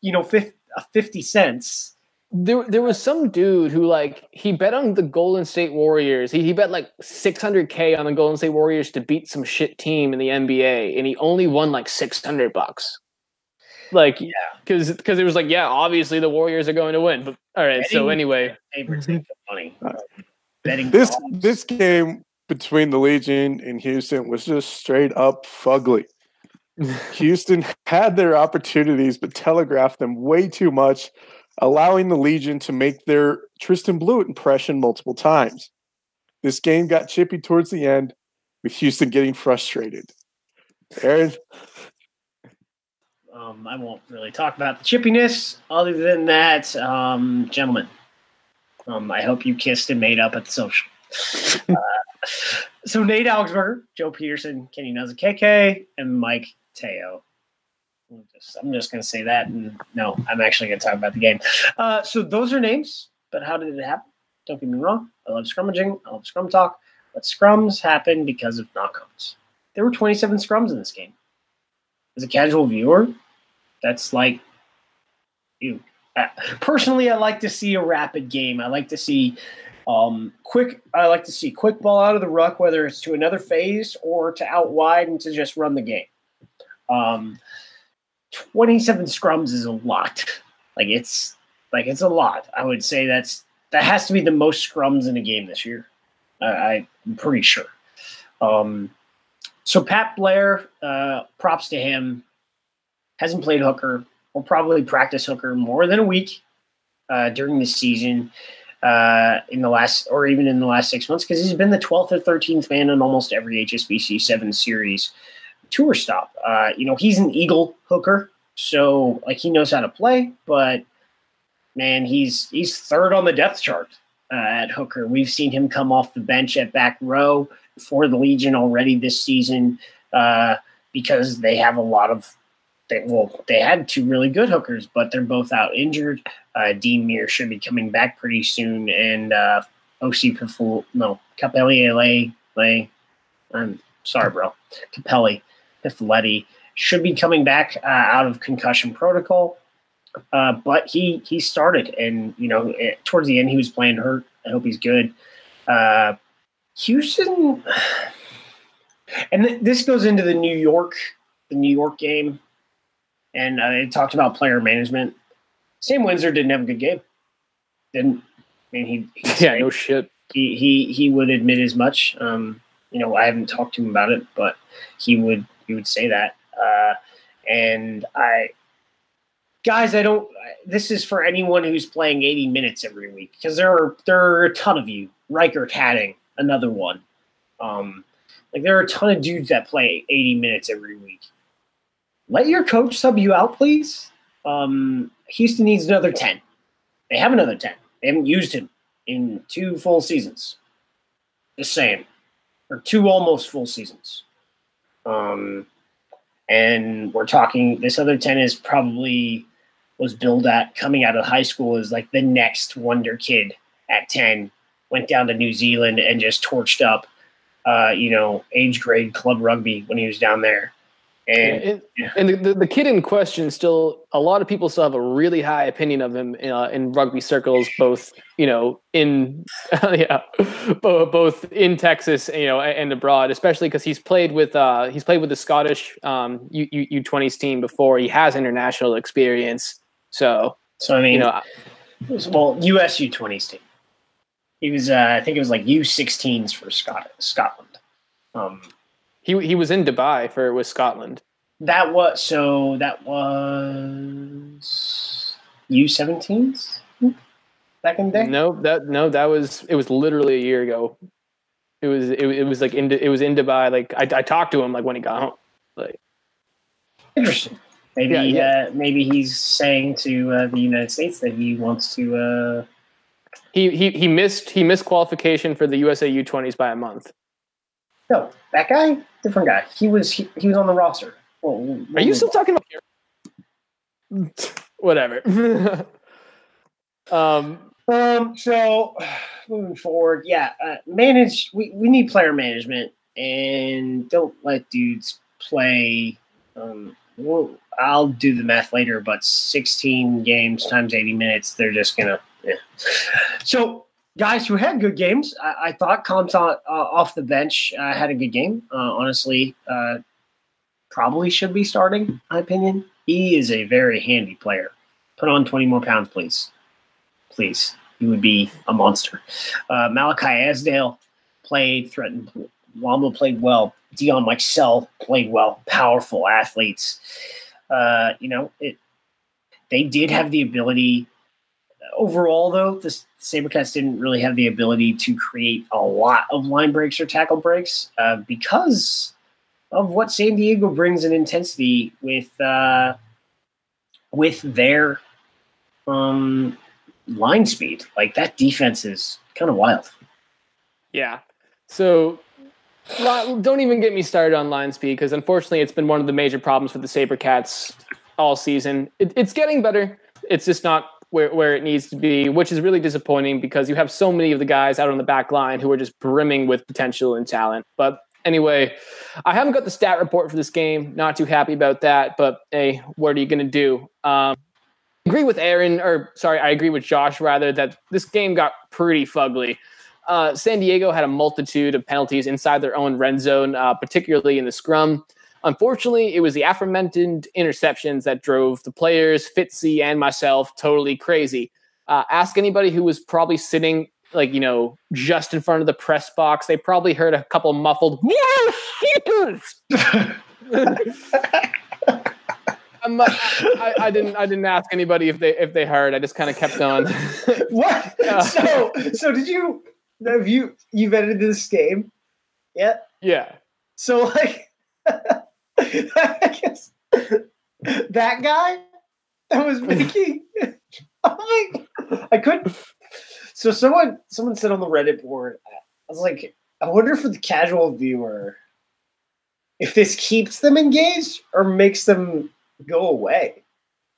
you know, 50, uh, 50 cents. There, there was some dude who like he bet on the Golden State Warriors. He, he bet like 600k on the Golden State Warriors to beat some shit team in the NBA, and he only won like 600 bucks. Like, yeah, because because it was like, yeah, obviously the Warriors are going to win. But all right, betting, so anyway, money. betting this this game between the Legion and Houston was just straight up fugly. Houston had their opportunities, but telegraphed them way too much, allowing the Legion to make their Tristan Blewett impression multiple times. This game got chippy towards the end, with Houston getting frustrated. Aaron, um, I won't really talk about the chippiness. Other than that, um, gentlemen, um, I hope you kissed and made up at the social. uh, so Nate Augspurger, Joe Peterson, Kenny KK, and Mike Teo. I'm just, I'm just going to say that. And no, I'm actually going to talk about the game. Uh, so those are names, but how did it happen? Don't get me wrong. I love scrummaging. I love scrum talk. But scrums happen because of knockouts. There were 27 scrums in this game. As a casual viewer, that's like you. Personally, I like to see a rapid game. I like to see um, quick. I like to see quick ball out of the ruck, whether it's to another phase or to out wide and to just run the game. Um, Twenty-seven scrums is a lot. Like it's like it's a lot. I would say that's that has to be the most scrums in a game this year. I, I'm pretty sure. Um, so Pat Blair, uh, props to him hasn't played hooker. Will probably practice hooker more than a week uh, during the season uh, in the last, or even in the last six months, because he's been the 12th or 13th man in almost every HSBC seven series tour stop. Uh, you know, he's an Eagle hooker, so like he knows how to play, but man, he's he's third on the depth chart. uh, at hooker. We've seen him come off the bench at back row for the Legion already this season uh, because they have a lot of. They, well, they had two really good hookers, but they're both out injured. Uh, Dean Muir should be coming back pretty soon, and uh, OC Piful, no, Capelli Lay, I'm sorry, bro, Kapeli Pifeleti should be coming back uh, out of concussion protocol. Uh, but he he started, and you know, it, towards the end he was playing hurt. I hope he's good. Uh, Houston, and th- this goes into the New York the New York game, and uh, they talked about player management. Sam Windsor didn't have a good game. Didn't. I mean, he, yeah, no shit. He he he would admit as much. Um, you know, I haven't talked to him about it, but he would he would say that. Uh, and I, guys, I don't. This is for anyone who's playing 80 minutes every week because there are there are a ton of you. Riker Tatting, another one. Um, like there are a ton of dudes that play 80 minutes every week. Let your coach sub you out, please. Um, Houston needs another 10. They have another 10. They haven't used him in two full seasons. Just saying. Or two almost full seasons. Um, and we're talking this other 10 is probably was billed at coming out of high school as like the next wonder kid at 10 went down to new zealand and just torched up uh, you know age grade club rugby when he was down there and, and, and the, the, kid in question still a lot of people still have a really high opinion of him uh, in rugby circles both you know in yeah both in texas you know and abroad especially because he's played with uh, he's played with the scottish um, U, U, u20s team before. He has international experience. So so i mean you know well us u20s team. He was uh, i think it was like u16s for Scot- scotland. Um, he he was in Dubai for with Scotland. That was so. That was U seventeens back in the day. No, that no, that was it was literally a year ago. It was it, it was like in it was in Dubai. Like I, I talked to him like when he got home. Like interesting. Maybe yeah, yeah. Uh, maybe he's saying to uh, the United States that he wants to. Uh... He he he missed he missed qualification for the USA U twenties by a month. No, that guy, different guy. He was he, he was on the roster. Well, Are you still talking about? Whatever. um. Um. So, moving forward, yeah, uh, manage. We we need player management, and don't let dudes play. Um. Well, I'll do the math later, but 16 games times 80 minutes, they're just gonna. Yeah. So guys who had good games. I, I thought Compton uh, off the bench uh, had a good game. Uh, honestly, uh, probably should be starting. My opinion. He is a very handy player. Put on twenty more pounds, please. Please, he would be a monster. Uh, Malachi Asdale played, threatened. Wamba played well. Dion Mixell played well. Powerful athletes. Uh, you know, it. They did have the ability overall, though, the Sabercats didn't really have the ability to create a lot of line breaks or tackle breaks uh, because of what San Diego brings in intensity with uh, with their um, line speed. Like that defense is kind of wild. Yeah. So don't even get me started on line speed because unfortunately it's been one of the major problems for the Sabercats all season. It, it's getting better. It's just not where, where it needs to be, which is really disappointing because you have so many of the guys out on the back line who are just brimming with potential and talent. But anyway, I haven't got the stat report for this game. Not too happy about that. But hey, what are you going to do? Um, agree with Aaron, or sorry, I agree with Josh rather that this game got pretty fugly. Uh, San Diego had a multitude of penalties inside their own red zone, uh, particularly in the scrum. Unfortunately, it was the aforementioned interceptions that drove the players, Fitzy, and myself totally crazy. Uh, ask anybody who was probably sitting, like, you know, just in front of the press box. They probably heard a couple muffled, I'm, I, I, didn't. I didn't ask anybody if they if they heard. I just kind of kept on. what? Uh, so so did you? Have you you've edited this game? Yeah. Yeah. So like, that guy that was making. I couldn't So someone someone said on the Reddit board, I was like, I wonder for the casual viewer if this keeps them engaged or makes them go away.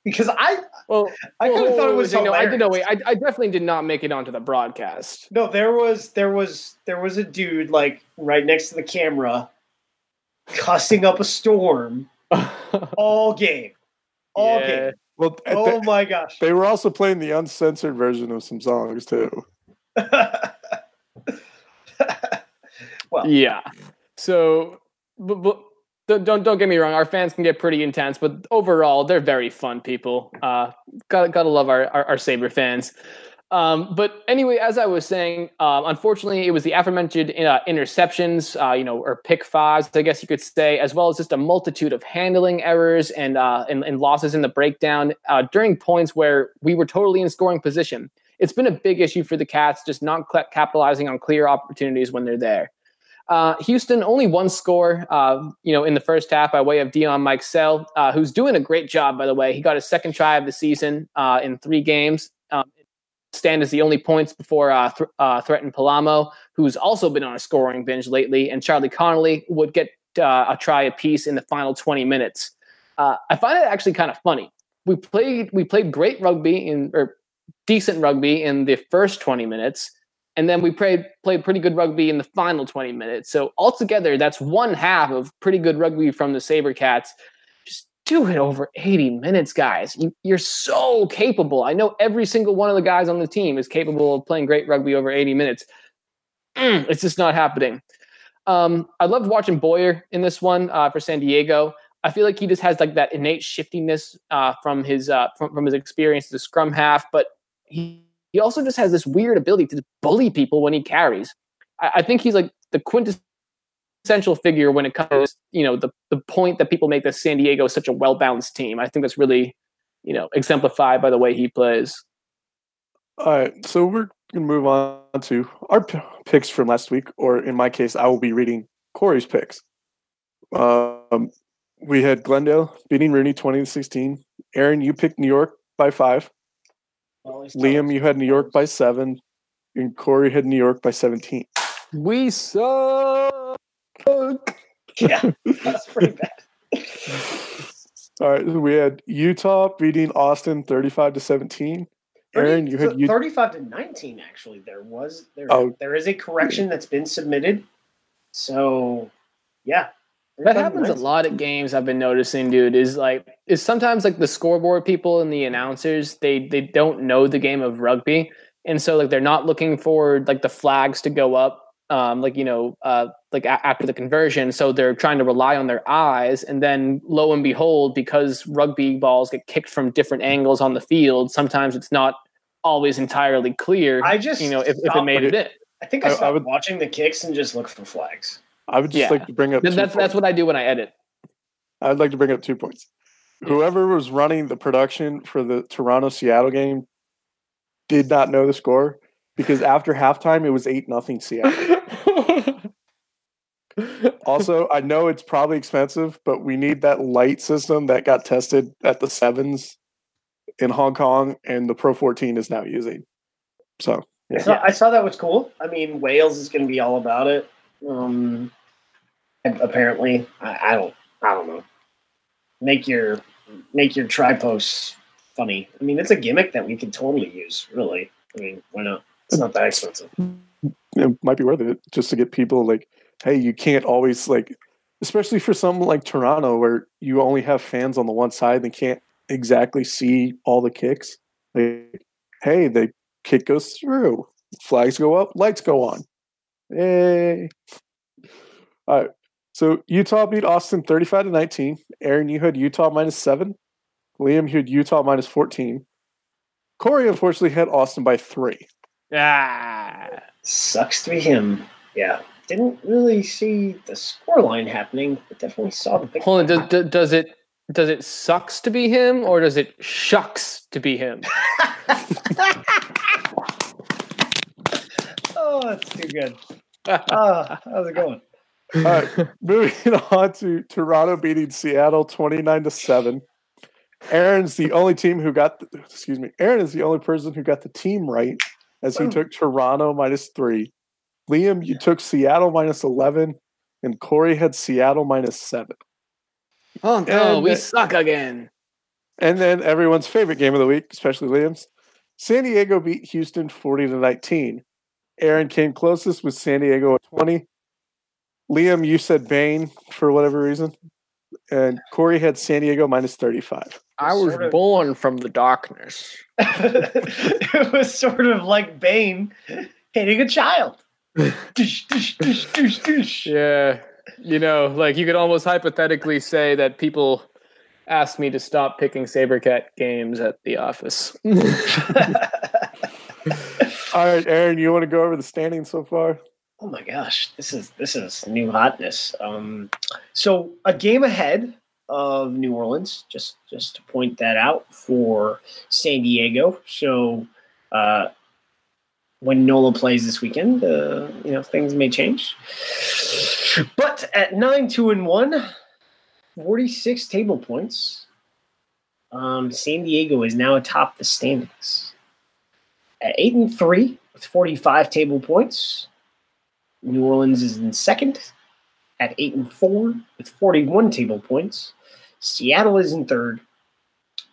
Because I Well, I kind of thought it was know, I did. No, wait, I, I definitely did not make it onto the broadcast. No, there was there was there was a dude like right next to the camera cussing up a storm all game. All Yeah. game. Well, th- Oh my gosh. they were also playing the uncensored version of some songs too. well, Yeah. So, but, but don't- don't don't get me wrong. Our fans can get pretty intense, but overall, they're very fun people. Uh, got gotta love our our, our Saber fans. Um, but anyway, as I was saying, um, unfortunately, it was the aforementioned uh, interceptions, uh, you know, or pick fives, I guess you could say, as well as just a multitude of handling errors and uh, and, and losses in the breakdown uh, during points where we were totally in scoring position. It's been a big issue for the Cats, just not capitalizing on clear opportunities when they're there. Uh, Houston only one score, uh, you know, in the first half by way of Dion Mikesell, uh, who's doing a great job, by the way. He got his second try of the season in three games. Stand as the only points before uh, th- uh, threatened Palamo, who's also been on a scoring binge lately, and Charlie Connolly would get uh, a try apiece in the final 20 minutes. Uh, I find it actually kind of funny. We played we played great rugby in or decent rugby in the first 20 minutes and then we played played pretty good rugby in the final 20 minutes. So altogether, that's one half of pretty good rugby from the SaberCats. Do it over 80 minutes, guys. You, you're so capable. I know every single one of the guys on the team is capable of playing great rugby over 80 minutes. Mm, it's just not happening. Um, I loved watching Boyer in this one uh, for San Diego. I feel like he just has like that innate shiftiness uh, from his uh, from, from his experience as a scrum half, but he he also just has this weird ability to bully people when he carries. I, I think he's like the quintessential figure when it comes, you know, the the point that people make that San Diego is such a well balanced team. I think that's really, you know, exemplified by the way he plays. All right, so we're gonna move on to our p- picks from last week, or in my case, I will be reading Corey's picks. Um, we had Glendale beating RUNY twenty to sixteen. Aaron, you picked New York by five. Liam, you had New York by seven, and Corey had New York by seventeen. We suck. yeah, that's pretty bad. All right, so we had Utah beating Austin thirty-five to seventeen. Aaron, you had so 35 to 19 actually there was there Oh. there is a correction that's been submitted so yeah That happens a lot at games. I've been noticing, dude. Is like is sometimes like the scoreboard people and the announcers they they don't know the game of rugby, and so like they're not looking for like the flags to go up, um, like you know, uh, like a- after the conversion. So they're trying to rely on their eyes, and then lo and behold, because rugby balls get kicked from different angles on the field, sometimes it's not always entirely clear. i just you know, if, if it made it in. i think i I- I would- watching the kicks and just look for flags I would just Yeah. like to bring up. Th- two That's that's points. what I do when I edit. I'd like to bring up two points. Whoever was running the production for the Toronto Seattle game did not know the score because after halftime it was eight nothing Seattle. Also, I know it's probably expensive, but we need that light system that got tested at the sevens in Hong Kong and the Pro 14 is now using. So I, saw, I saw that was cool. I mean wales is going to be all about it. Um apparently I, I don't i don't know. Make your make your tri posts funny. I mean it's a gimmick that we could totally use really. I mean why not? It's not that expensive. It might be worth it just to get people like, hey, you can't always like, especially for something like Toronto where you only have fans on the one side and can't exactly see all the kicks. Like, hey, the kick goes through, flags go up, lights go on. Hey. All right. So Utah beat Austin 35 to 19. Aaron, you had Utah minus seven. Liam, you had Utah minus 14. Corey, unfortunately, had Austin by three. ah. Sucks to be him. Yeah. Didn't really see the scoreline happening, but definitely saw the big. Hold on, does, does, does it does it sucks to be him or does it shucks to be him? oh, that's too good. Ah, how's it going? All right, moving on to Toronto beating Seattle 29 to 7. Aaron's the only team who got the, excuse me, Aaron is the only person who got the team right as he Oh. took Toronto minus three. Liam, you took Seattle minus 11, and Corey had Seattle minus seven. Oh no, And we the- suck again. And then everyone's favorite game of the week, especially Liam's. San Diego beat Houston 40 to 19. Aaron came closest with San Diego at 20. Liam, you said Bane for whatever reason. And Corey had San Diego minus 35. I was Sort of- born from the darkness. it was sort of like Bane hitting a child. Dish, dish, dish, dish, dish. Yeah, you know, like you could almost hypothetically say that people asked me to stop picking Sabercat games at the office. All right, Aaron, you want to go over the standings so far? Oh my gosh, this is this is new hotness. Um, so a game ahead of New Orleans, just just to point that out for San Diego. So uh, when Nola plays this weekend, uh, you know things may change. But at nine two and one, 46 table points. Um, San Diego is now atop the standings. At eight and three with 45 table points. New Orleans is in second at eight and four with 41 table points. Seattle is in third.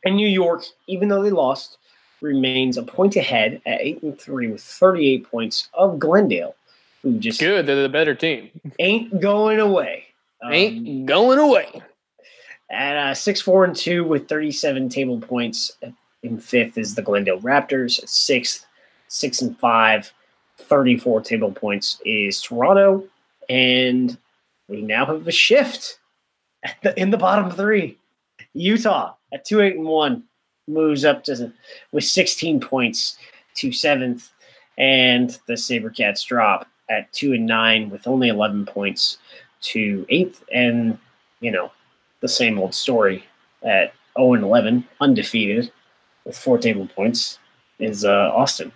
And New York, even though they lost, remains a point ahead at eight and three with 38 points of Glendale, who just Good, they're the better team. ain't going away. Um, Ain't going away. at uh, six, four, and two with 37 table points. In fifth is the Glendale Raptors. At sixth, six and five, 34 table points is Toronto. And we now have a shift at the, in the bottom three. Utah at two, eight, and one moves up to with 16 points to seventh. And the Sabercats drop at two and nine with only 11 points to eighth. And, you know, the same old story at 0 and 11, undefeated with four table points, is uh, Austin.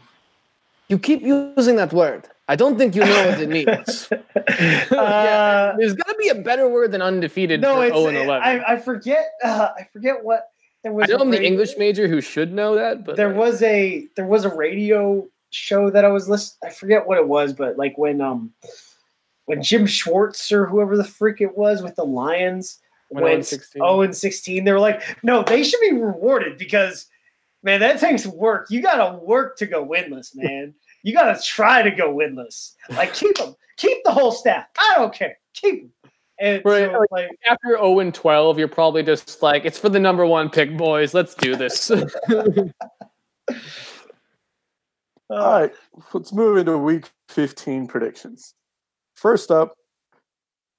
You keep using that word. I don't think you know what it means. Uh, There's got to be a better word than undefeated no, for it's, 0 and 11. I, I forget. Uh, I forget what there was. I know I'm the English major who should know that, but There like, was a there was a radio show that I was listening. I forget what it was, but like when um when Jim Schwartz or whoever the freak it was with the Lions Went 0 and went 16. 0 and 16, they were like, no, they should be rewarded because man, that takes work. You gotta work to go winless, man. you gotta try to go winless. Like keep them, keep the whole staff. I don't care, keep them. And Right, so, like, after 0 and 12, you're probably just like, it's for the number one pick, boys. Let's do this. uh, All right, let's move into week 15 predictions. First up,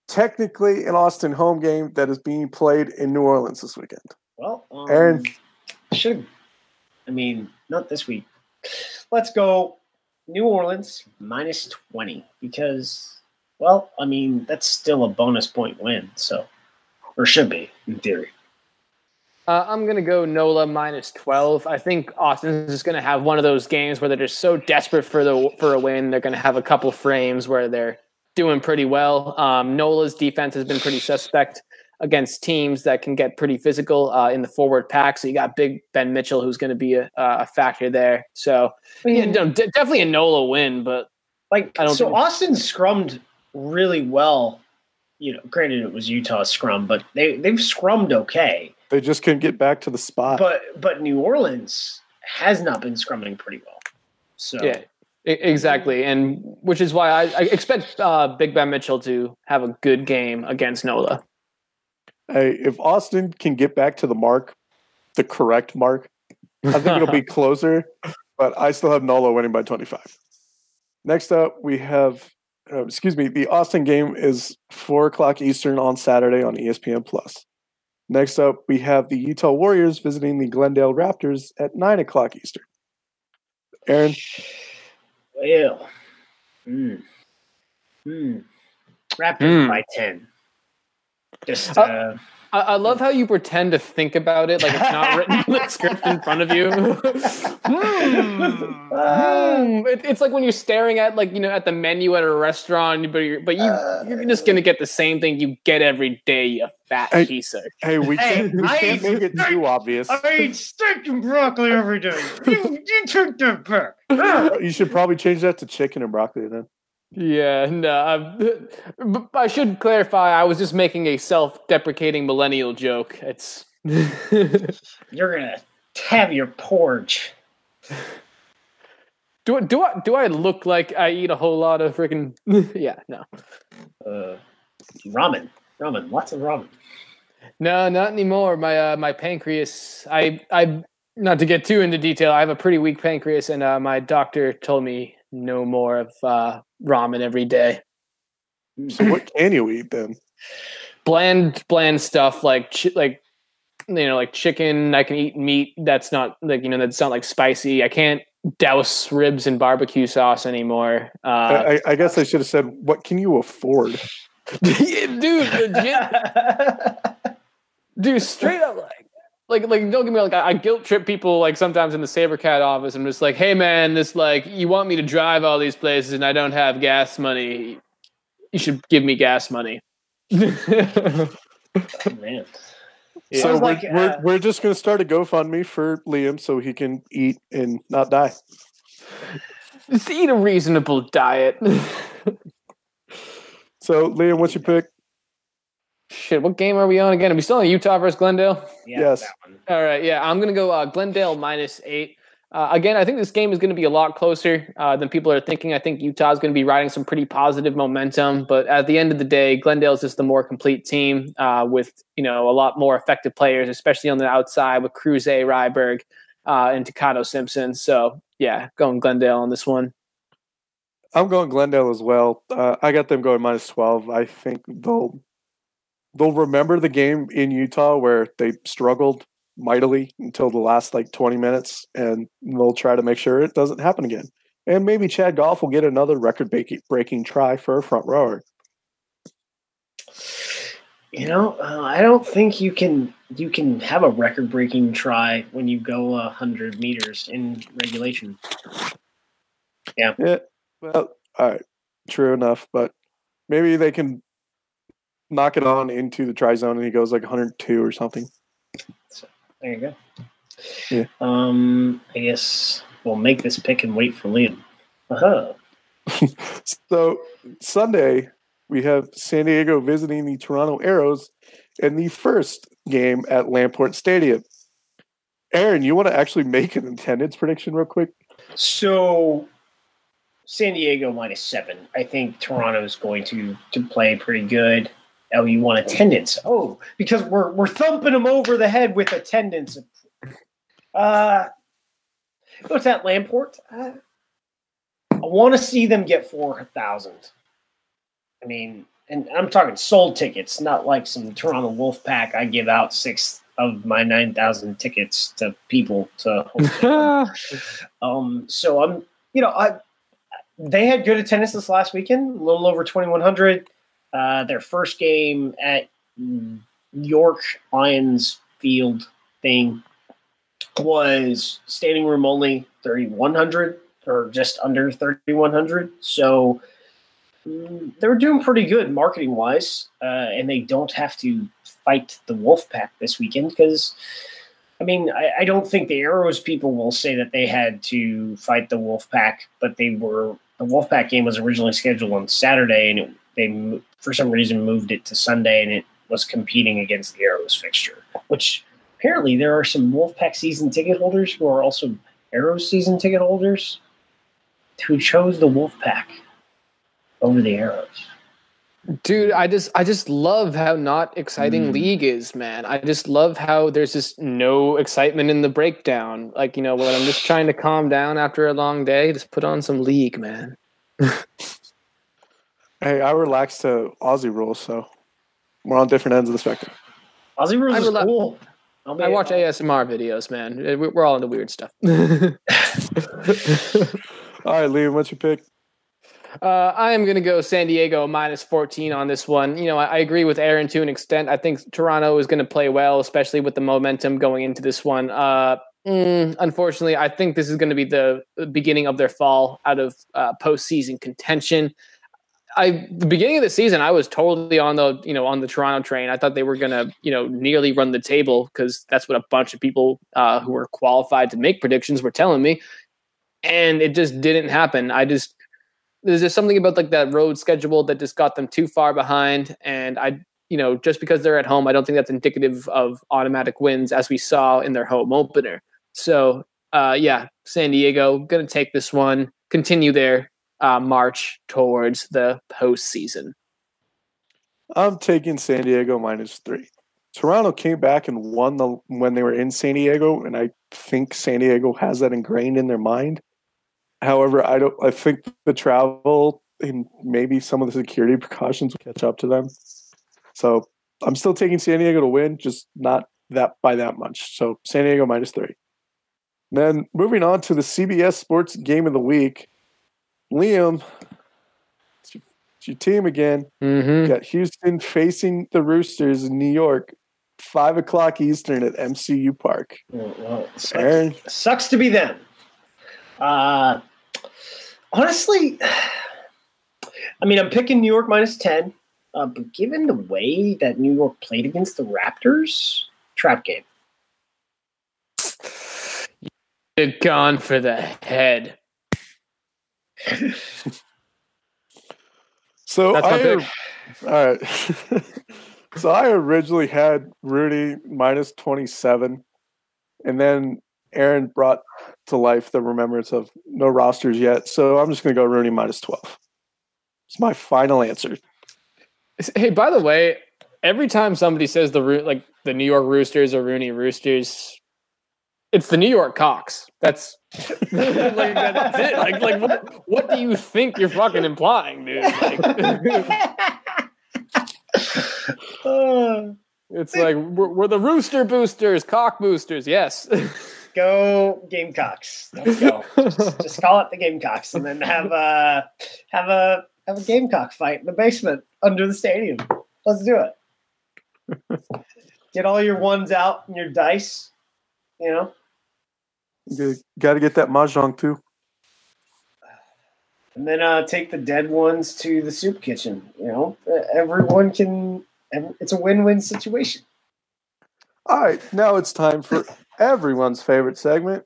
technically an Austin home game that is being played in New Orleans this weekend. Well, um, Aaron. should I mean not this week. Let's go New Orleans minus twenty because, well, I mean that's still a bonus point win, so or should be in theory. Uh, I'm gonna go Nola minus twelve. I think Austin's just gonna have one of those games where they're just so desperate for the for a win. They're gonna have a couple frames where they're doing pretty well. Um, Nola's defense has been pretty suspect against teams that can get pretty physical uh, in the forward pack. So you got Big Ben Mitchell, who's going to be a, a factor there. So I yeah, mean, definitely a Nola win, but like I don't so think- Austin scrummed really well. You know, granted it was Utah scrum, but they they've scrummed okay. They just couldn't get back to the spot. But but New Orleans has not been scrumming pretty well. So yeah. Exactly, and which is why I, I expect uh, Big Ben Mitchell to have a good game against Nola. hey, if Austin can get back to the mark, the correct mark, I think it'll be closer, but I still have Nola winning by 25. Next up, we have, uh, excuse me, the Austin game is 4 o'clock Eastern on Saturday on ESPN Plus. Next up, we have the Utah Warriors visiting the Glendale Raptors at 9 o'clock Eastern. Aaron, well, Hmm. Hmm. Raptors Hmm. by ten. Just Uh, uh, I, I love how you pretend to think about it like it's not written in the script in front of you. Hmm. Hmm. It- it's like when you're staring at like you know at the menu at a restaurant, but you're but you you're just gonna get the same thing you get every day, you fat Hey, piece of. Hey, we Hey, can't, we I can't make it too obvious. I eat steak and broccoli every day. You, you took that back. Ah. You should probably change that to chicken and broccoli then. Yeah, no. I'm- I should clarify. I was just making a self-deprecating millennial joke. It's. You're gonna have your porch. Do do I do I look like I eat a whole lot of freaking? yeah, no, Uh, ramen, ramen, lots of ramen. no, not anymore. My uh, my pancreas. I I not to get too into detail. I have a pretty weak pancreas, and uh, my doctor told me no more of uh, ramen every day. So what can you eat then? Bland bland stuff like chi- like you know like chicken. I can eat meat that's not like you know that's not like spicy. I can't douse ribs in barbecue sauce anymore. Uh, I, I- I guess I should have said, what can you afford? dude, legit dude straight up like like like don't get me wrong, like I, I guilt trip people like sometimes in the sabercat office. I'm just like hey man this like you want me to drive all these places and i don't have gas money. You should give me gas money. Man, So Sounds we're, like, we're, uh, we're just going to start a GoFundMe for Liam so he can eat and not die. just eat a reasonable diet. So, Liam, what's your pick? Shit what game are we on again are we still in utah versus glendale yeah, Yes. that one. All right, yeah, I'm gonna go uh, Glendale minus eight. Uh, again, I think this game is going to be a lot closer uh, than people are thinking. I think Utah is going to be riding some pretty positive momentum, but at the end of the day, Glendale's just the more complete team uh, with you know a lot more effective players, especially on the outside with Cruze, Ryberg, uh, and Takato Simpson. So yeah, going Glendale on this one. I'm going Glendale as well. Uh, I got them going minus 12. I think they'll they'll remember the game in Utah where they struggled mightily until the last like 20 minutes, and they'll try to make sure it doesn't happen again. And maybe Chad Goff will get another record breaking try for a front rower. You know, uh, I don't think you can you can have a record breaking try when you go a hundred meters in regulation. Yeah. Yeah. Well, all right. True enough, but maybe they can knock it on into the try zone and he goes like 102 or something. There you go. Yeah. Um, I guess we'll make this pick and wait for Liam. Uh-huh. So Sunday we have San Diego visiting the Toronto Arrows in the first game at Lamport Stadium. Aaron, you want to actually make an attendance prediction real quick? So San Diego minus seven. I think Toronto is going to to play pretty good. Oh, you want attendance? Oh, because we're we're thumping them over the head with attendance. Uh, what's that Lamport? Uh, I want to see them get four thousand. I mean, and I'm talking sold tickets, not like some Toronto Wolfpack. I give out six of my nine thousand tickets to people to. Um, so I'm, you know, I they had good attendance this last weekend, a little over 2,100. Uh, their first game at York Lions Field thing was standing room only 3,100 or just under 3,100. So mm, they were doing pretty good marketing wise, uh, and they don't have to fight the Wolfpack this weekend because. I mean, I, I don't think the Arrows people will say that they had to fight the Wolfpack, but they were. The Wolfpack game was originally scheduled on Saturday, and it, they for some reason moved it to Sunday, and it was competing against the Arrows fixture. Which apparently there are some Wolfpack season ticket holders who are also Arrows season ticket holders who chose the Wolfpack over the Arrows. Dude, I just I just love how not exciting Mm. league is, man. I just love how there's just no excitement in the breakdown. Like, you know, when I'm just trying to calm down after a long day, just put on some league, man. Hey, I relaxed to Aussie rules, so we're on different ends of the spectrum. Aussie Rules I is rela- cool. I'll be- I watch ASMR videos, man. We- We're all into weird stuff. All right, Liam, what's your pick? Uh, I am going to go San Diego minus 14 on this one. You know, I, I, agree with Aaron to an extent. I think Toronto is going to play well, especially with the momentum going into this one. Uh, mm, unfortunately, I think this is going to be the beginning of their fall out of uh, postseason contention. I the beginning of the season, I was totally on the you know on the Toronto train. I thought they were going to you know nearly run the table because that's what a bunch of people uh, who were qualified to make predictions were telling me, and it just didn't happen. I just there's just something about like that road schedule that just got them too far behind. And I, you know, just because they're at home, I don't think that's indicative of automatic wins as we saw in their home opener. So, uh, yeah, San Diego to take this one, continue their uh, march towards the postseason. I'm taking San Diego minus three. Toronto came back and won the when they were in San Diego, and I think San Diego has that ingrained in their mind. However, I don't. I think the travel and maybe some of the security precautions will catch up to them. So I'm still taking San Diego to win, just not that by that much. So San Diego minus three. Then moving on to the CBS Sports Game of the Week, Liam, it's your, it's your team again. Mm-hmm. got Houston facing the Roosters in New York, five o'clock Eastern at MCU Park. well, sucks, sucks to be them. Uh, honestly, I mean, I'm picking New York minus 10, uh, but given the way that New York played against the Raptors, trap game. You've gone for the head. So I, all right. so I originally had RUNY minus 27, and then Aaron brought to life the remembrance of no rosters yet. So I'm just going to go RUNY minus 12. It's my final answer. Hey, by the way, every time somebody says the like the New York Roosters or RUNY Roosters, it's the New York Cocks. That's like that's it. Like like what, what do you think you're fucking implying, dude? Like, it's like we're, we're the Rooster Boosters, Cock Boosters. Yes. go Gamecocks. Let's go. just, just, call it the Gamecocks, and then have a have a have a Gamecock fight in the basement under the stadium. Let's do it. Get all your ones out and your dice. You know. You got to get that mahjong too. And then uh, take the dead ones to the soup kitchen. You know, everyone can. It's a win-win situation. All right, now it's time for everyone's favorite segment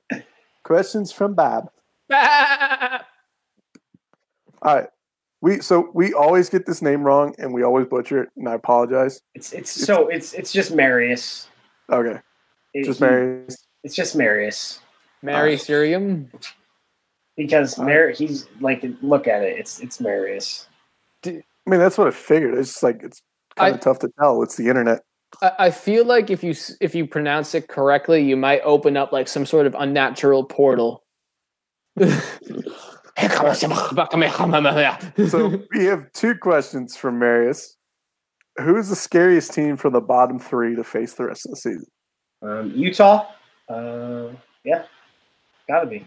questions from Bab. Bab. All right. We so we always get this name wrong and we always butcher it, and I apologize. It's it's, it's so it's it's just Marius. Okay. It, just Marius. It's just Marius. Mary uh, Sirium. Because uh, Mar he's like look at it, it's it's Marius. I mean that's what I figured. It's like it's kind of tough to tell. It's the internet. I feel like if you if you pronounce it correctly, you might open up like some sort of unnatural portal. so we have two questions from Marius. Who is the scariest team from the bottom three to face the rest of the season? Um, Utah. Uh, yeah, gotta be.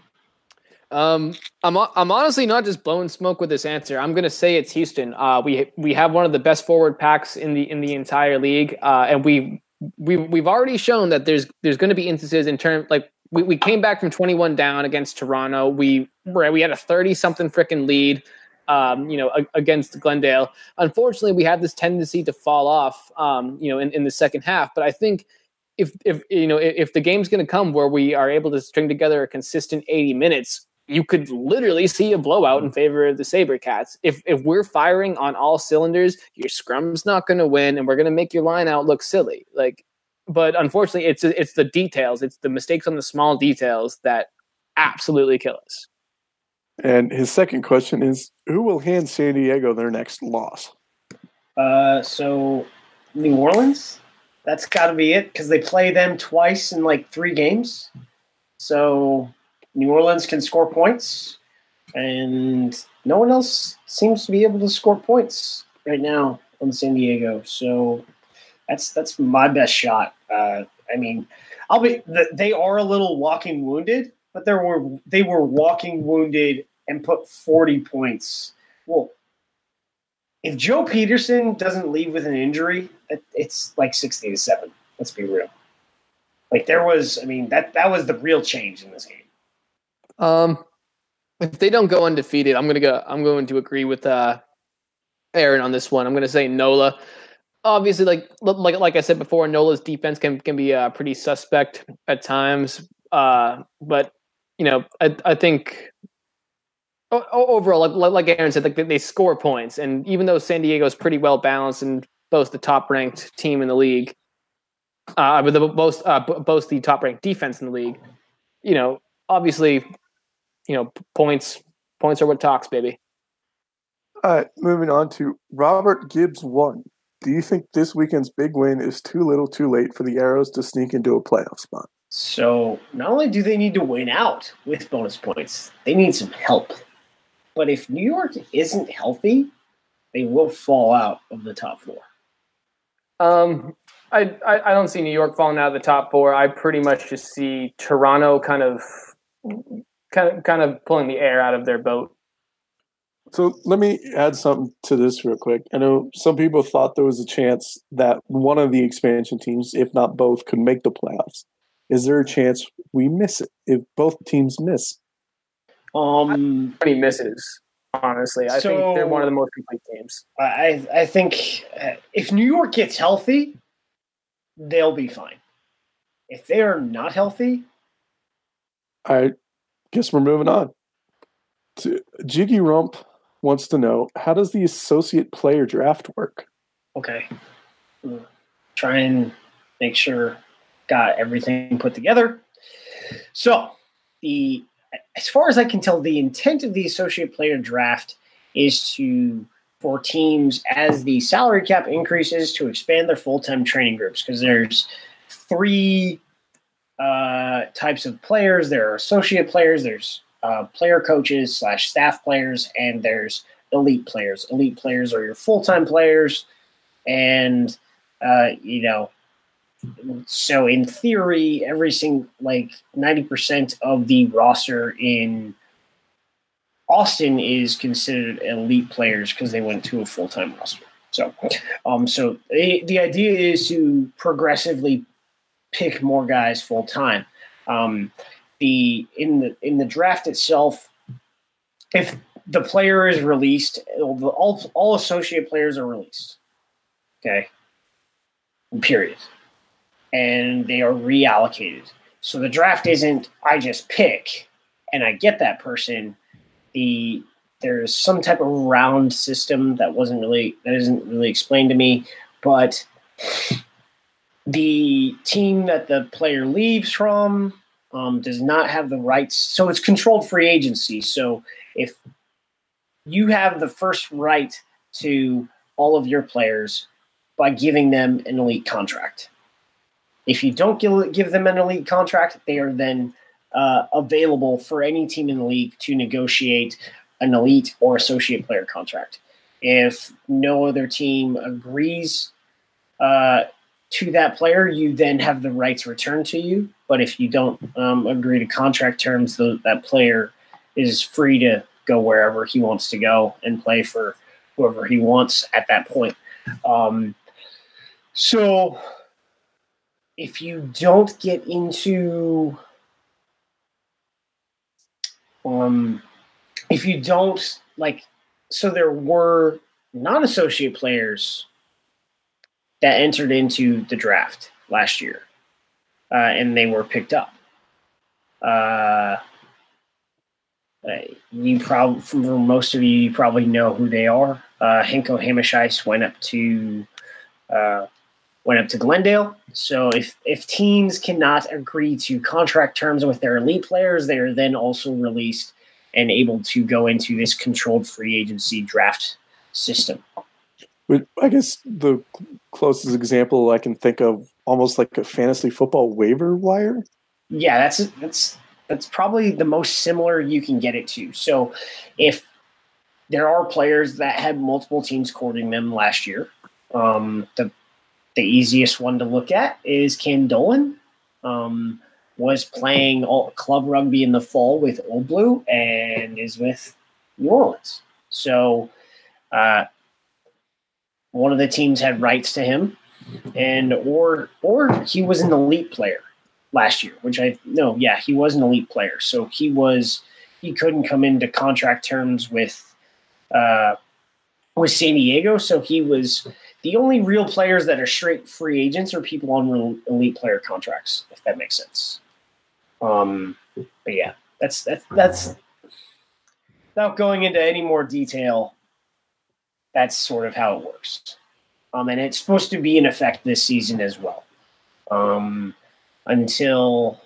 Um, I'm I'm honestly not just blowing smoke with this answer. I'm to say it's Houston. Uh, we we have one of the best forward packs in the in the entire league, uh, and we we we've already shown that there's there's going to be instances in terms like we, we came back from 21 down against Toronto. We we had a 30 something freaking lead. Um, you know, against Glendale. Unfortunately, we had this tendency to fall off, um, you know, in, in the second half. But I think if if you know if the game's going to come where we are able to string together a consistent 80 minutes, you could literally see a blowout in mm. favor of the SaberCats. If if we're firing on all cylinders, your scrum's not going to win, and we're going to make your line out look silly. Like, but unfortunately, it's it's the details, it's the mistakes on the small details that absolutely kill us. And his second question is, who will hand San Diego their next loss? Uh, so New Orleans. That's got to be it because they play them twice in like three games. So New Orleans can score points, and no one else seems to be able to score points right now on San Diego. So that's that's my best shot. Uh, I mean, I'll be they are a little walking wounded, but they were they were walking wounded and put 40 points well, if Joe Peterson doesn't leave with an injury, it's like sixty to seven. Let's be real. Like there was, I mean that that was the real change in this game. Um, if they don't go undefeated, I'm gonna go. I'm going to agree with uh, Aaron on this one. I'm gonna say Nola. Obviously, like like like I said before, Nola's defense can can be uh, pretty suspect at times. Uh, but you know, I I think overall, like, like Aaron said, like they score points, and even though San Diego is pretty well balanced and both the top ranked team in the league, uh, but the both uh, both the top ranked defense in the league, you know, obviously, you know, points points are what talks, baby. All right, moving on to Robert Gibbs one. Do you think this weekend's big win is too little, too late for the Arrows to sneak into a playoff spot? So not only do they need to win out with bonus points, they need some help. But if New York isn't healthy, they will fall out of the top four. Um, I, I, I don't see New York falling out of the top four. I pretty much just see Toronto kind of kind of kind of pulling the air out of their boat. So let me add something to this real quick. I know some people thought there was a chance that one of the expansion teams, if not both, could make the playoffs. Is there a chance we miss it if both teams miss? Um, many misses. Honestly, I so, think they're one of the most complete teams. I I think uh, if New York gets healthy, they'll be fine. If they are not healthy, I guess we're moving on. To, Jiggy Rump wants to know how does the associate player draft work? Okay, try and make sure got everything put together. So the as far as I can tell, the intent of the associate player draft is to for teams as the salary cap increases to expand their full time training groups because there's three uh, types of players. There are associate players. There's uh, player coaches slash staff players, and there's elite players. Elite players are your full time players, and uh, you know so in theory, every single like ninety percent of the roster in Austin is considered elite players because they went to a full time roster. So, um, so the, the idea is to progressively pick more guys full time. Um, the in the in the draft itself, if the player is released, all all associate players are released. Okay. Period and they are reallocated. So the draft isn't I just pick and I get that person. The there's some type of round system that wasn't really that isn't really explained to me, but the team that the player leaves from um, does not have the rights. So it's controlled free agency. So if you have the first right to all of your players by giving them an elite contract. If you don't give, them an elite contract, they are then uh, available for any team in the league to negotiate an elite or associate player contract. If no other team agrees uh, to that player, you then have the rights returned to you. But if you don't um, agree to contract terms, the, that player is free to go wherever he wants to go and play for whoever he wants at that point. Um, so if you don't get into um if you don't like so there were non-associate players that entered into the draft last year uh, and they were picked up uh, you probably for most of you, you probably know who they are. Uh, Henko Hammerscheiß went up to uh, went up to Glendale. So if if teams cannot agree to contract terms with their elite players, they are then also released and able to go into this controlled free agency draft system. I guess the closest example I can think of, almost like a fantasy football waiver wire. Yeah, that's that's that's probably the most similar you can get it to. So, if there are players that had multiple teams courting them last year, um, the the easiest one to look at is Cam Dolan. Um, was playing all, club rugby in the fall with Old Blue and is with New Orleans. So Uh, one of the teams had rights to him, and or or he was an elite player last year, which I no, yeah, he was an elite player. So he was he couldn't come into contract terms with uh, with San Diego, so he was the only real players that are straight free agents are people on elite player contracts, if that makes sense. Um, but yeah, that's that's that's without going into any more detail. That's sort of how it works, um, and it's supposed to be in effect this season as well. Um, until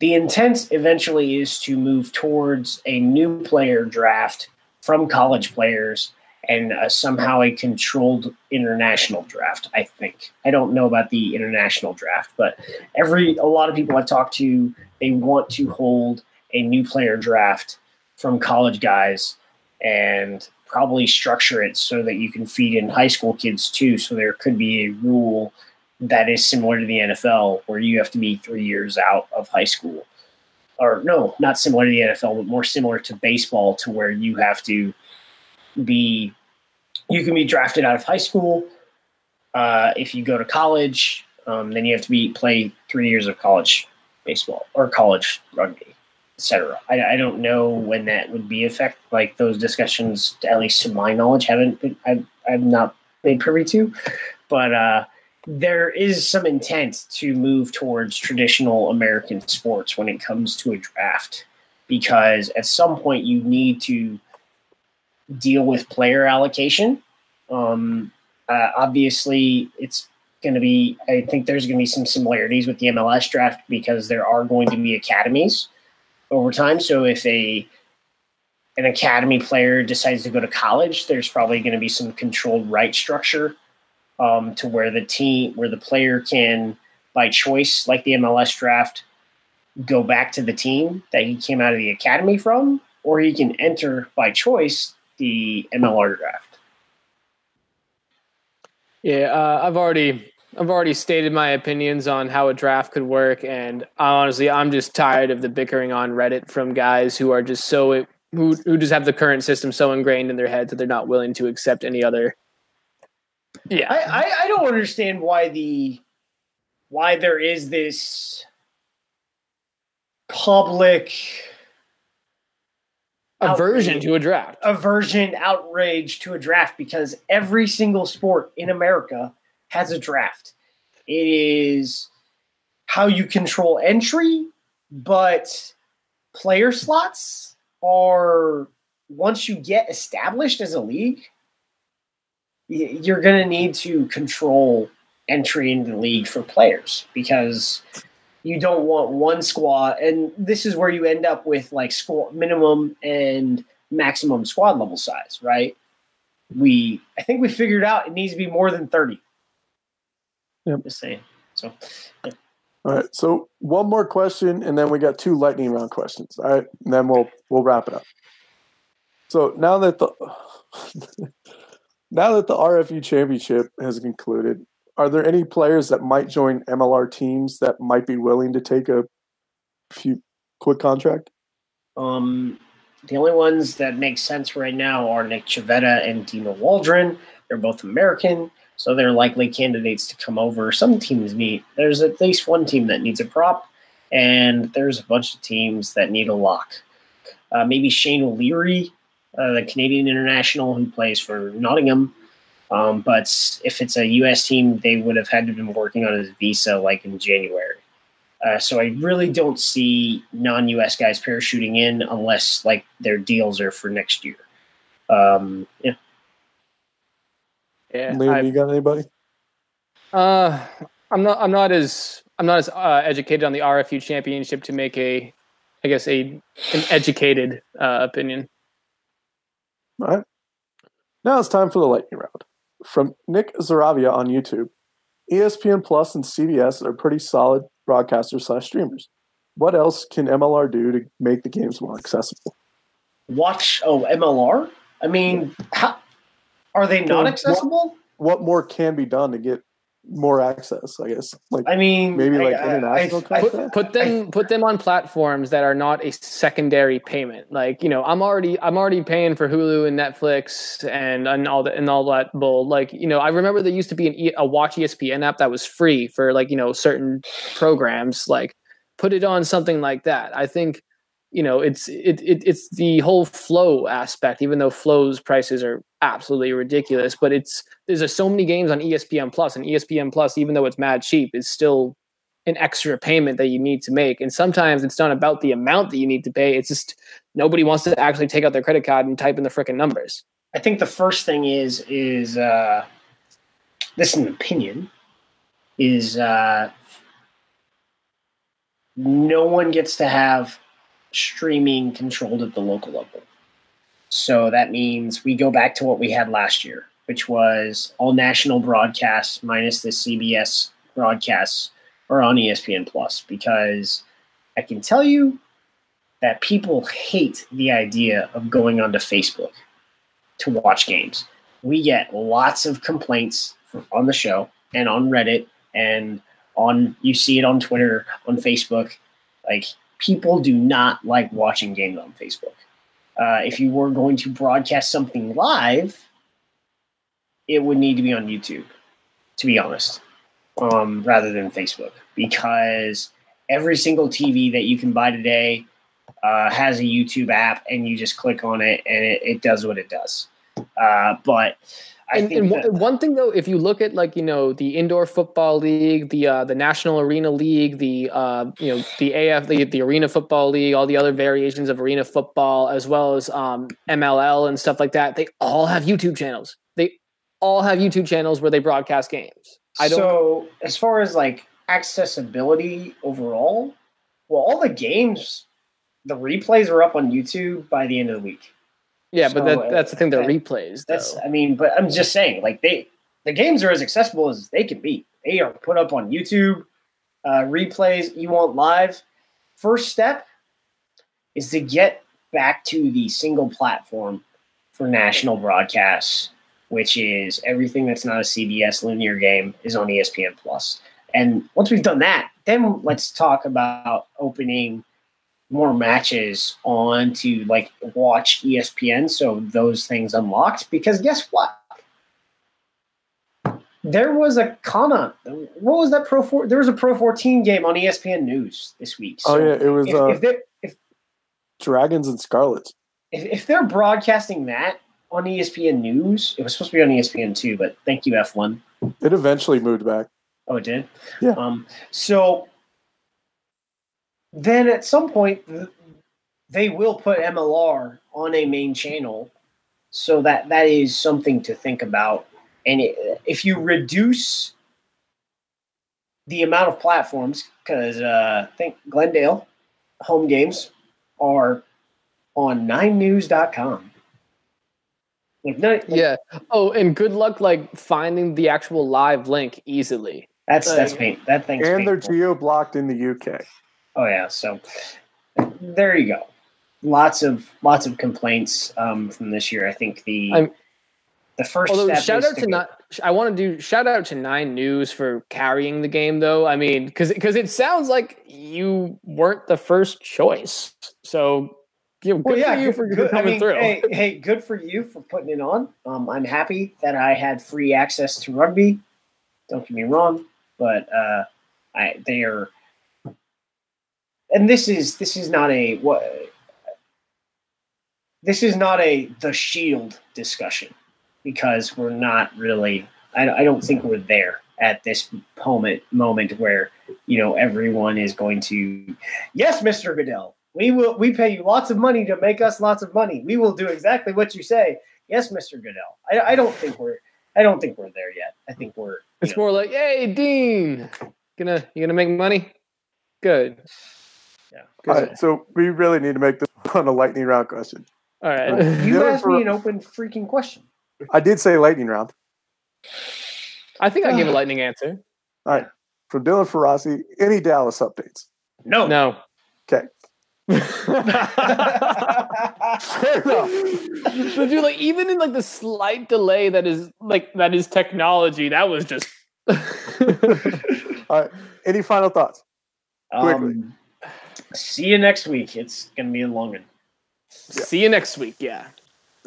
the intent eventually is to move towards a new player draft from college players and uh, somehow a controlled international draft. I think I don't know about the international draft, but every a lot of people I've talked to they want to hold a new player draft from college guys and probably structure it so that you can feed in high school kids too. So there could be a rule that is similar to the NFL, where you have to be three years out of high school. Or no, not similar to the NFL, but more similar to baseball, to where you have to be, you can be drafted out of high school. Uh, if you go to college, um, then you have to be play three years of college baseball or college rugby, etc. I, I don't know when that would be effect. Like those discussions, at least to my knowledge, haven't been. I've, I've not been privy to, but. uh there is some intent to move towards traditional American sports when it comes to a draft because at some point you need to deal with player allocation. Um, uh, obviously, it's going to be, I think there's going to be some similarities with the MLS draft because there are going to be academies over time. So if a an academy player decides to go to college, there's probably going to be some controlled right structure um, to where the team, where the player can, by choice, like the MLS draft, go back to the team that he came out of the academy from, or he can enter by choice the MLR draft. Yeah, uh, I've already I've already stated my opinions on how a draft could work, and honestly, I'm just tired of the bickering on Reddit from guys who are just so who who just have the current system so ingrained in their heads that they're not willing to accept any other yeah, I, I, I don't understand why the why there is this public aversion outrage, to a draft, aversion, outrage to a draft because every single sport in America has a draft. It is how you control entry, but player slots are once you get established as a league you're going to need to control entry into the league for players because you don't want one squad and this is where you end up with like squad minimum and maximum squad level size right we i think we figured out it needs to be more than 30 yep. just saying so yeah. all right so one more question and then we got two lightning round questions all right and then we'll we'll wrap it up so now that the Now that the RFU championship has concluded, are there any players that might join MLR teams that might be willing to take a few quick contract? Um, the only ones that make sense right now are Nick Civetta and Dino Waldren. They're both American, so they're likely candidates to come over. Some teams need. There's at least one team that needs a prop, and there's a bunch of teams that need a lock. Uh, maybe Shane O'Leary uh, the Canadian international who plays for Nottingham. Um, but if it's a U.S. team, they would have had to been working on his visa like in January. Uh, so I really don't see non-U.S. guys parachuting in unless like their deals are for next year. Um, yeah. Yeah. Liam, you got anybody? Uh, I'm not. I'm not as. I'm not as uh, educated on the RFU championship to make a, I guess a an educated uh, opinion. All right. Now it's time for the lightning round. From Nick Zaravia on YouTube, ESPN Plus and CBS are pretty solid broadcasters slash streamers. What else can MLR do to make the games more accessible? Watch oh MLR. I mean, how, are they not accessible? What, what, more can be done to get more access. I guess like I mean, maybe I- like I- international I- I- content. put them put them on platforms that are not a secondary payment. Like you know, I'm already I'm already paying for Hulu and Netflix and and all that and all that bull. Like you know, I remember there used to be an e, a Watch ESPN app that was free for like you know certain programs. Like put it on something like that. I think you know it's it, it it's the whole Flo aspect. Even though Flo's prices are absolutely ridiculous, but it's there's just so many games on ESPN Plus and ESPN Plus, even though it's mad cheap, is still an extra payment that you need to make. And sometimes it's not about the amount that you need to pay. It's just nobody wants to actually take out their credit card and type in the freaking numbers. I think the first thing is is uh, this is an opinion is uh, no one gets to have streaming controlled at the local level. So that means we go back to what we had last year, which was all national broadcasts minus the CBS broadcasts are on ESPN Plus because I can tell you that people hate the idea of going onto Facebook to watch games. We get lots of complaints on the show and on Reddit and on you see it on Twitter, on Facebook. Like people do not like watching games on Facebook. Uh, if you were going to broadcast something live, it would need to be on YouTube, to be honest, um, rather than Facebook, because every single TV that you can buy today uh, has a YouTube app, and you just click on it, and it, it does what it does. Uh, but I And, think and that- one- one thing though, if you look at like you know the indoor football league, the uh, the national arena league, the uh, you know the AF, the, the arena football league, all the other variations of arena football, as well as um, MLL and stuff like that, they all have YouTube channels. They all have YouTube channels where they broadcast games. I don't. So as far as like accessibility overall, well, all the games, the replays are up on YouTube by the end of the week. Yeah, but that, uh, that's the thing. They're that- replays. That's though. I mean, but I'm just saying, like they the games are as accessible as they can be. They are put up on YouTube, uh, replays. You want live? First step is to get back to the single platform for national broadcasts, which is everything that's not a CBS linear game is on ESPN Plus. And once we've done that, then let's talk about opening more matches on to like watch ESPN so those things unlocked because guess what there was a Kana what was that pro 4 there was a pro 14 game on ESPN news this week oh yeah, it was if, uh, if, they if, Dragons and Scarlets. if, if they're broadcasting that on ESPN news it was supposed to be on ESPN 2 but thank you F1 It eventually moved back. Oh, it did. Yeah. Um, so then at some point they will put MLR on a main channel, so that that is something to think about. And it, if you reduce the amount of platforms, because uh, I think Glendale home games are on 9news.com. Like, no, like, yeah. Oh, and good luck like finding the actual live link easily. that's that's Like- pain. That thing's And they're geo blocked in the UK. Oh yeah, so there you go. Lots of lots of complaints um, from this year. I think the I'm- the first Although step shout out to go- not, I want to do shout out to Nine News for carrying the game though. I mean, because because it sounds like you weren't the first choice. So you know, good Well, yeah, for you good, for, good- I coming mean, through. Hey, hey, good for you for putting it on. Um, I'm happy that I had free access to rugby. Don't get me wrong, but uh, I they are, and this is this is not a what. This is not a the shield discussion because we're not really. I, I don't think we're there at this moment moment where you know everyone is going to. Yes, Mister Goodell, we will. We pay you lots of money to make us lots of money. We will do exactly what you say. Yes, Mister Goodell. I, I don't think we're. I don't think we're there yet. I think we're. it's know, more like, hey, Dean, gonna you gonna make money? Good. Yeah. Good. All right, so we really need to make this on a lightning round question. All right. You Dylan asked me an open freaking question. I did say lightning round. I think I gave a lightning answer. All right. From Dylan Ferrasi, any Dallas updates? No. No. Okay. Fair Fair enough. So, dude, like even in like the slight delay that is like that is technology, that was just All right. Any final thoughts? Quickly. Um, see you next week. It's gonna be a long one. See you next week. Yeah.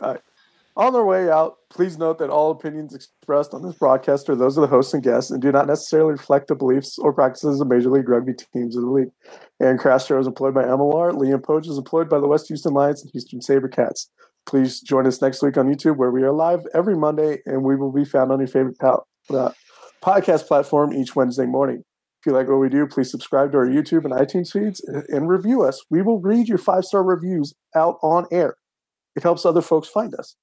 All right. On their way out, please note that all opinions expressed on this broadcast are those of the hosts and guests and do not necessarily reflect the beliefs or practices of Major League Rugby teams of the league. Aaron Castro is employed by MLR. Liam Poach is employed by the West Houston Lions and Houston Sabercats. Please join us next week on YouTube where we are live every Monday and we will be found on your favorite pal- uh, podcast platform each Wednesday morning. If you like what we do, please subscribe to our YouTube and iTunes feeds and review us. We will read your five star reviews out on air. It helps other folks find us.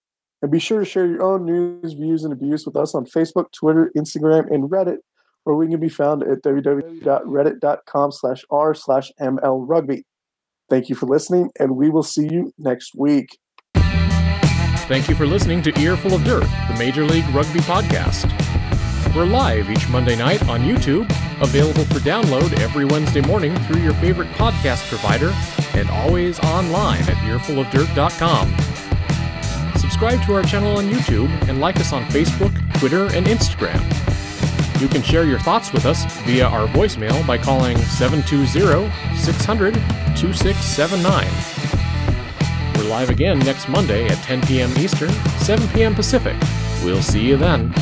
And be sure to share your own news, views, and abuse with us on Facebook, Twitter, Instagram, and Reddit, where we can be found at www.reddit.com slash r slash mlrugby. Thank you for listening, and we will see you next week. Thank you for listening to Earful of Dirt, the Major League Rugby podcast. We're live each Monday night on YouTube, available for download every Wednesday morning through your favorite podcast provider, and always online at earfulofdirt.com. Subscribe to our channel on YouTube and like us on Facebook, Twitter, and Instagram. You can share your thoughts with us via our voicemail by calling 720 600 2679. We're live again next Monday at 10 p.m. Eastern, 7 p.m. Pacific. We'll see you then.